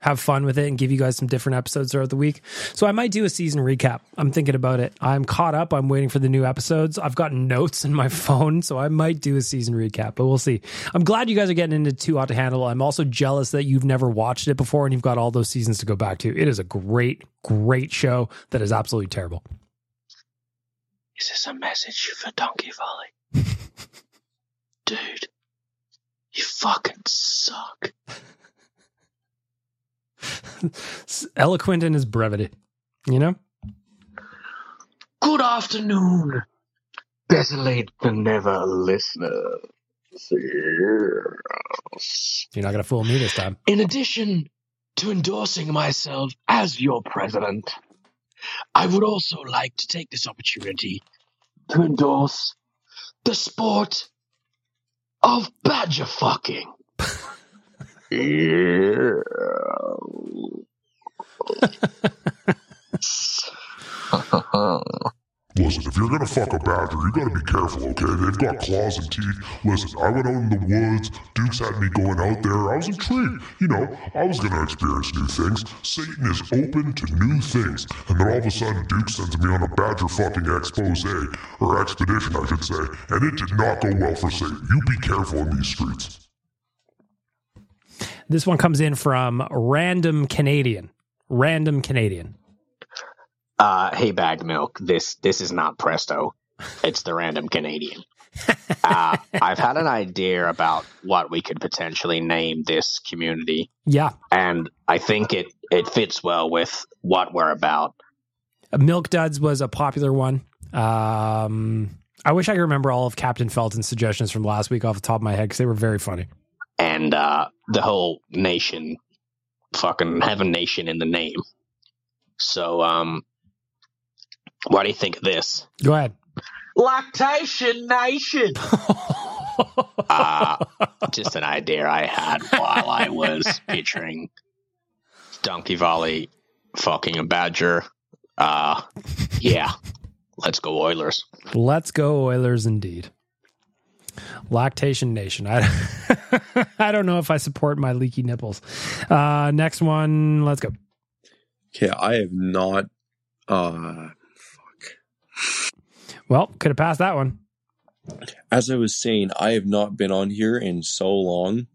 have fun with it and give you guys some different episodes throughout the week. So I might do a season recap. I'm thinking about it. I'm caught up. I'm waiting for the new episodes. I've got notes in my phone, so I might do a season recap, but we'll see. I'm glad you guys are getting into Too Hot to Handle. I'm also jealous that you've never watched it before and you've got all those seasons to go back to. It is a great, great show that is absolutely terrible. Is this a message for Donkey Volley? Dude, you fucking suck. Eloquent in his brevity, you know? Good afternoon. Better late than never, listeners. You're not going to fool me this time. In addition to endorsing myself as your president, I would also like to take this opportunity to endorse the sport of badger fucking. yeah. Listen, if you're gonna fuck a badger, you gotta be careful, okay? They've got claws and teeth. Listen, I went out in the woods. Dukes had me going out there. I was intrigued. You know, I was gonna experience new things. Satan is open to new things. And then all of a sudden, Duke sends me on a badger fucking expose, or expedition, I should say. And it did not go well for Satan. You be careful in these streets. This one comes in from Random Canadian. Random Canadian. Uh, hey, bagged milk. This this is not Presto. It's the random Canadian. Uh, I've had an idea about what we could potentially name this community, Yeah. and I think it it fits well with what we're about. Milk Duds was a popular one. Um, I wish I could remember all of Captain Felton's suggestions from last week off the top of my head because they were very funny. And uh, the whole nation fucking have a nation in the name. So, um, what do you think of this? Go ahead. Lactation Nation. uh, just an idea I had while I was picturing Donkey Volley fucking a badger. Uh, yeah, let's go Oilers. Let's go Oilers, indeed. Lactation Nation. I I don't know if I support my leaky nipples. Uh, next one. Let's go. Okay, I have not. Uh, Well, could have passed that one. as I was saying, I have not been on here in so long.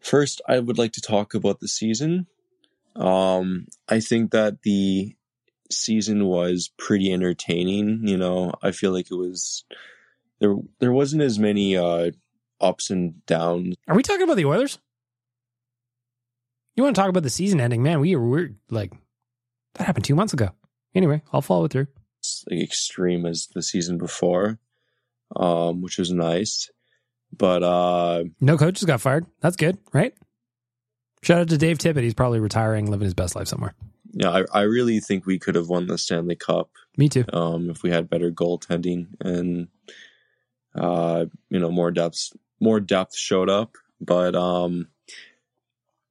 First, I would like to talk about the season. Um, I think that the season was pretty entertaining. You know, I feel like it was there. There wasn't as many uh, ups and downs. Are we talking about the Oilers? You want to talk about the season ending? Man, we were like that happened two months ago. Anyway, I'll follow it through. It's like extreme as the season before, um, which was nice. But uh, No coaches got fired. That's good, right? Shout out to Dave Tippett. He's probably retiring, living his best life somewhere. yeah, I, I really think we could have won the Stanley Cup. Me too. Um, if we had better goaltending and uh, you know more depth, more depth showed up. But um,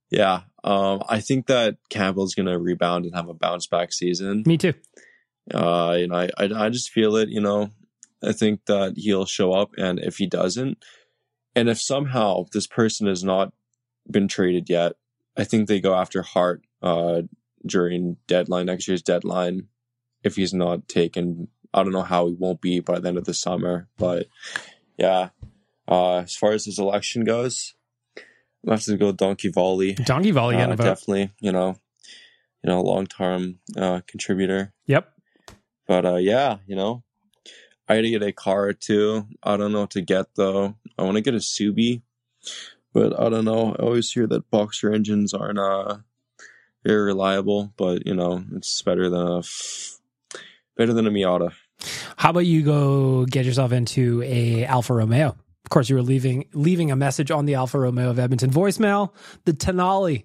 yeah, um, I think that Campbell's going to rebound and have a bounce back season. Me too. Uh, you know, I, I I just feel it. You know, I think that he'll show up, and if he doesn't, and if somehow this person has not been traded yet, I think they go after Hart uh, during deadline next year's deadline. If he's not taken, I don't know how he won't be by the end of the summer. But yeah, uh, as far as his election goes, I'm have to go Donkey Volley. Donkey Volley uh, definitely. You know, you know, long term uh, contributor. Yep. But uh, yeah, you know, I gotta get a car or two. I don't know what to get though. I want to get a Subi, but I don't know. I always hear that boxer engines aren't uh very reliable, but you know, it's better than a f- better than a Miata. How about you go get yourself into a Alfa Romeo? Of course, you were leaving leaving a message on the Alfa Romeo of Edmonton voicemail. The Tonale.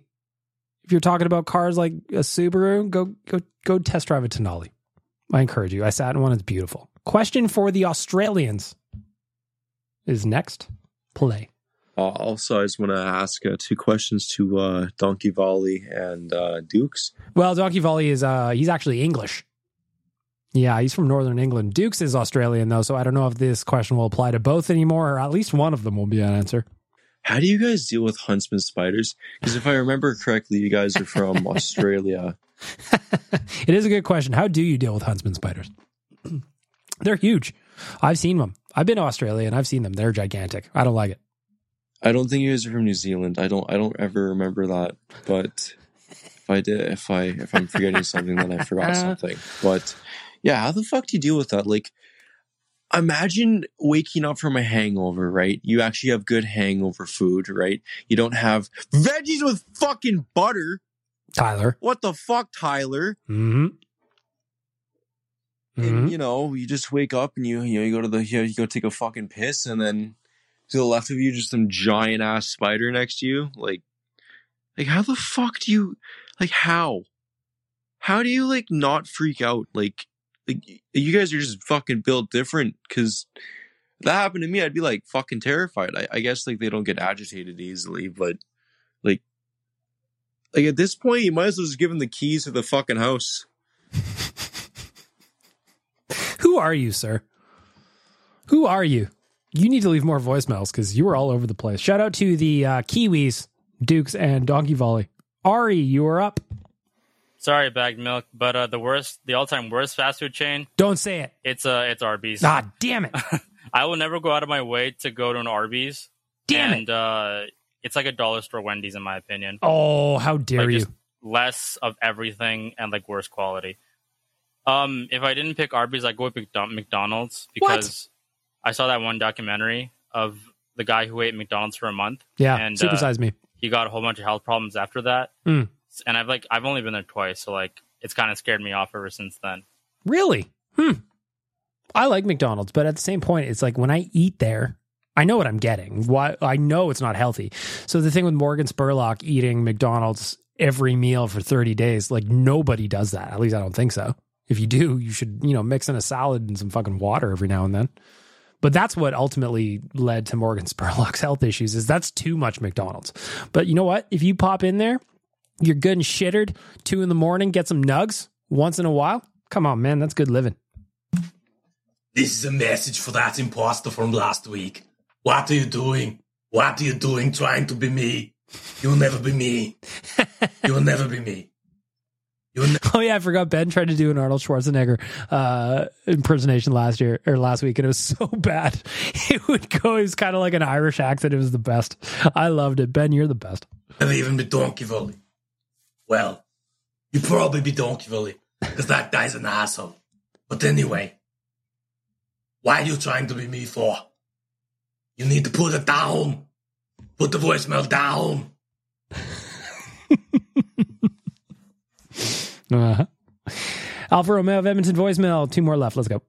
If you're talking about cars like a Subaru, go go go test drive a Tonale. I encourage you. I sat in one; it's beautiful. Question for the Australians is next. Play. Uh, also, I just want to ask uh, two questions to uh, Donkey Volley and uh, Dukes. Well, Donkey Volley is uh he's actually English. Yeah, he's from Northern England. Dukes is Australian though, so I don't know if this question will apply to both anymore, or at least one of them will be an answer. How do you guys deal with huntsman spiders? Because if I remember correctly, you guys are from Australia. It is a good question. How do you deal with huntsman spiders? They're huge. I've seen them. I've been to Australia and I've seen them. They're gigantic. I don't like it. I don't think you guys are from New Zealand. I don't. I don't ever remember that. But if I did, if I if I'm forgetting something, then I forgot uh. something. But yeah, how the fuck do you deal with that? Like, imagine waking up from a hangover. Right? You actually have good hangover food. Right? You don't have veggies with fucking butter. Tyler. What the fuck, Tyler? hmm and Mhm. you know you just wake up and you you know you go to the you, know, you go take a fucking piss and then to the left of you just some giant ass spider next to you like like how the fuck do you like how how do you like not freak out like you guys are just fucking built different because that happened to me i'd be like fucking terrified I, I guess like they don't get agitated easily but like like at this point you might as well just give them the keys to the fucking house Who are you, sir? Who are you? You need to leave more voicemails because you were all over the place. Shout out to the uh, Kiwis, Dukes, and Donkey Volley. Ari, you are up. Sorry, bagged milk, but uh, the worst, the all-time worst fast food chain. Don't say it. It's uh, it's Arby's. Ah, damn it! I will never go out of my way to go to an Arby's. Damn and, uh, it's like a dollar store Wendy's, in my opinion. Oh, how dare Like, you! just Less of everything and like worse quality. Um, if I didn't pick Arby's, I'd go with McDonald's because I saw that one documentary of the guy who ate McDonald's for a month. Yeah, and supersize uh, me. He got a whole bunch of health problems after that, Mm. And I've like I've only been there twice, so like it's kind of scared me off ever since then. Really? Hmm. I like McDonald's, but at the same point, it's like when I eat there, I know what I'm getting. Why I know it's not healthy. So the thing with Morgan Spurlock eating McDonald's every meal for 30 days, like nobody does that. At least I don't think so. If you do, you should, you know, mix in a salad and some fucking water every now and then. But that's what ultimately led to Morgan Spurlock's health issues is that's too much McDonald's. But you know what? If you pop in there, you're good and shittered, two in the morning, get some nugs once in a while. Come on, man, that's good living. This is a message for that imposter from last week. What are you doing? What are you doing trying to be me? You'll never be me. You'll never be me. Oh yeah, I forgot Ben tried to do an Arnold Schwarzenegger uh, impersonation last year or last week, and it was so bad. It would go. It was kind of like an Irish accent. It was the best. I loved it. Ben, you're the best. Never even be Donkey Volley. Well, you probably be Donkey Volley because that guy's an asshole. But anyway, why are you trying to be me for? You need to put it down. Put the voicemail down. Uh-huh. Alfa Romeo of Edmonton voicemail. Two more left. Let's go.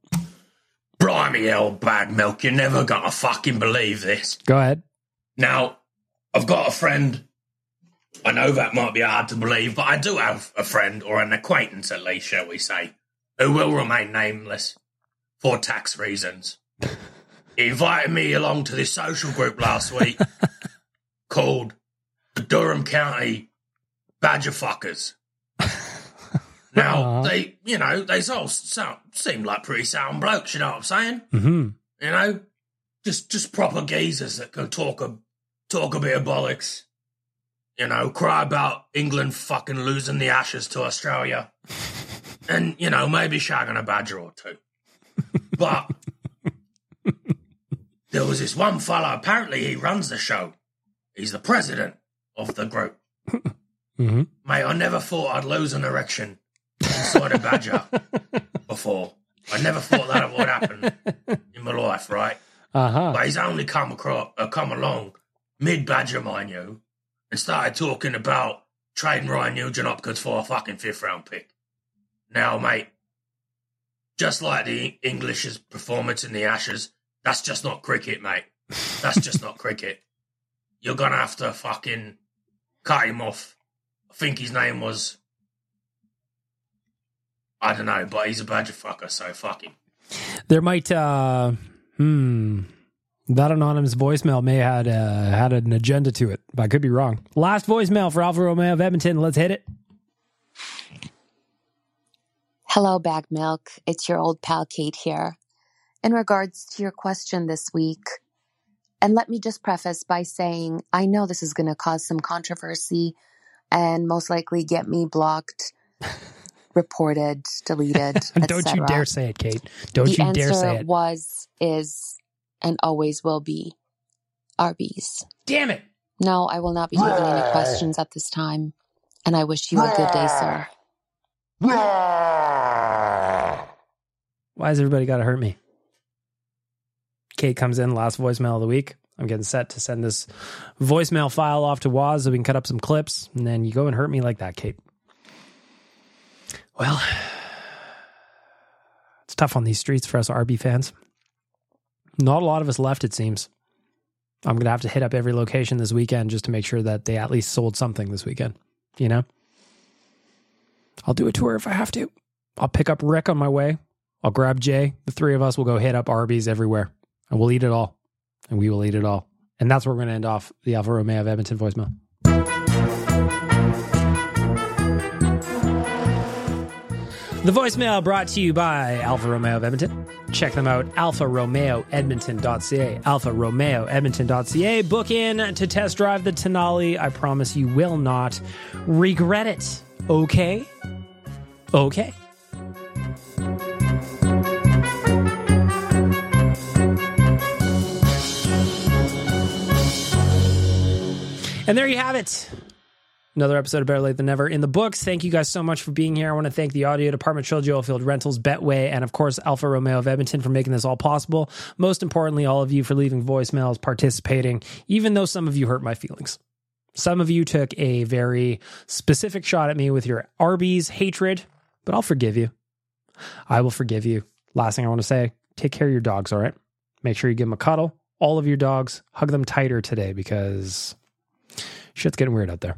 Blimey, old bag milk, you're never gonna fucking believe this. Go ahead. Now, I've got a friend. I know that might be hard to believe, but I do have a friend, or an acquaintance at least, shall we say, who will remain nameless for tax reasons. He invited me along to this social group last week called the Durham County Badger Fuckers. Now, they, you know, they all sound, seem like pretty sound blokes, you know what I'm saying? Mm-hmm. You know, just just proper geezers that can talk a talk a bit of bollocks. You know, cry about England fucking losing the Ashes to Australia, and you know maybe shagging a badger or two. But there was this one fella. Apparently, he runs the show. He's the president of the group. Mm-hmm. Mate, I never thought I'd lose an erection inside a badger before. I never thought that would happen in my life, right? Uh-huh. But he's only come across, uh, come along mid badger, mind you, and started talking about trading Ryan Nugent Hopkins for a fucking fifth round pick. Now, mate, just like the English's performance in the Ashes, that's just not cricket, mate. That's just not cricket. You're gonna have to fucking cut him off. I think his name was. I don't know, but he's a badger fucker, so fuck him. There might. uh Hmm. That anonymous voicemail may had uh, had an agenda to it, but I could be wrong. Last voicemail for Alfa Romeo of Edmonton. Let's hit it. Hello, Bag Milk. It's your old pal Kate here. In regards to your question this week, and let me just preface by saying I know this is going to cause some controversy and most likely get me blocked, reported, deleted. Don't you dare say it, Kate. Don't the you dare say it. was, is, and always will be Arby's. Damn it. No, I will not be taking any questions at this time. And I wish you a good day, sir. Why has everybody got to hurt me? Kate comes in, last voicemail of the week. I'm getting set to send this voicemail file off to Waz so we can cut up some clips. And then you go and hurt me like that, Kate. Well, it's Tough on these streets for us Arby fans. Not a lot of us left, it seems. I'm going to have to hit up every location this weekend just to make sure that they at least sold something this weekend. You know? I'll do a tour if I have to. I'll pick up Rick on my way. I'll grab Jay. The three of us will go hit up Arby's everywhere and we'll eat it all. And we will eat it all. And that's where we're going to end off the Alfa Romeo of Edmonton voicemail. The voicemail brought to you by Alfa Romeo of Edmonton. Check them out, alfaromeoedmonton.ca. alfaromeoedmonton.ca. Book in to test drive the Tonale. I promise you will not regret it. Okay? Okay. And there you have it. Another episode of Better Lait Than Never in the books. Thank you guys so much for being here. I want to thank the audio department, Trilogy Oilfield Rentals, Betway, and of course, Alfa Romeo of Edmonton for making this all possible. Most importantly, all of you for leaving voicemails, participating, even though some of you hurt my feelings. Some of you took a very specific shot at me with your Arby's hatred, but I'll forgive you. I will forgive you. Last thing I want to say take care of your dogs, all right? Make sure you give them a cuddle. All of your dogs, hug them tighter today because shit's getting weird out there.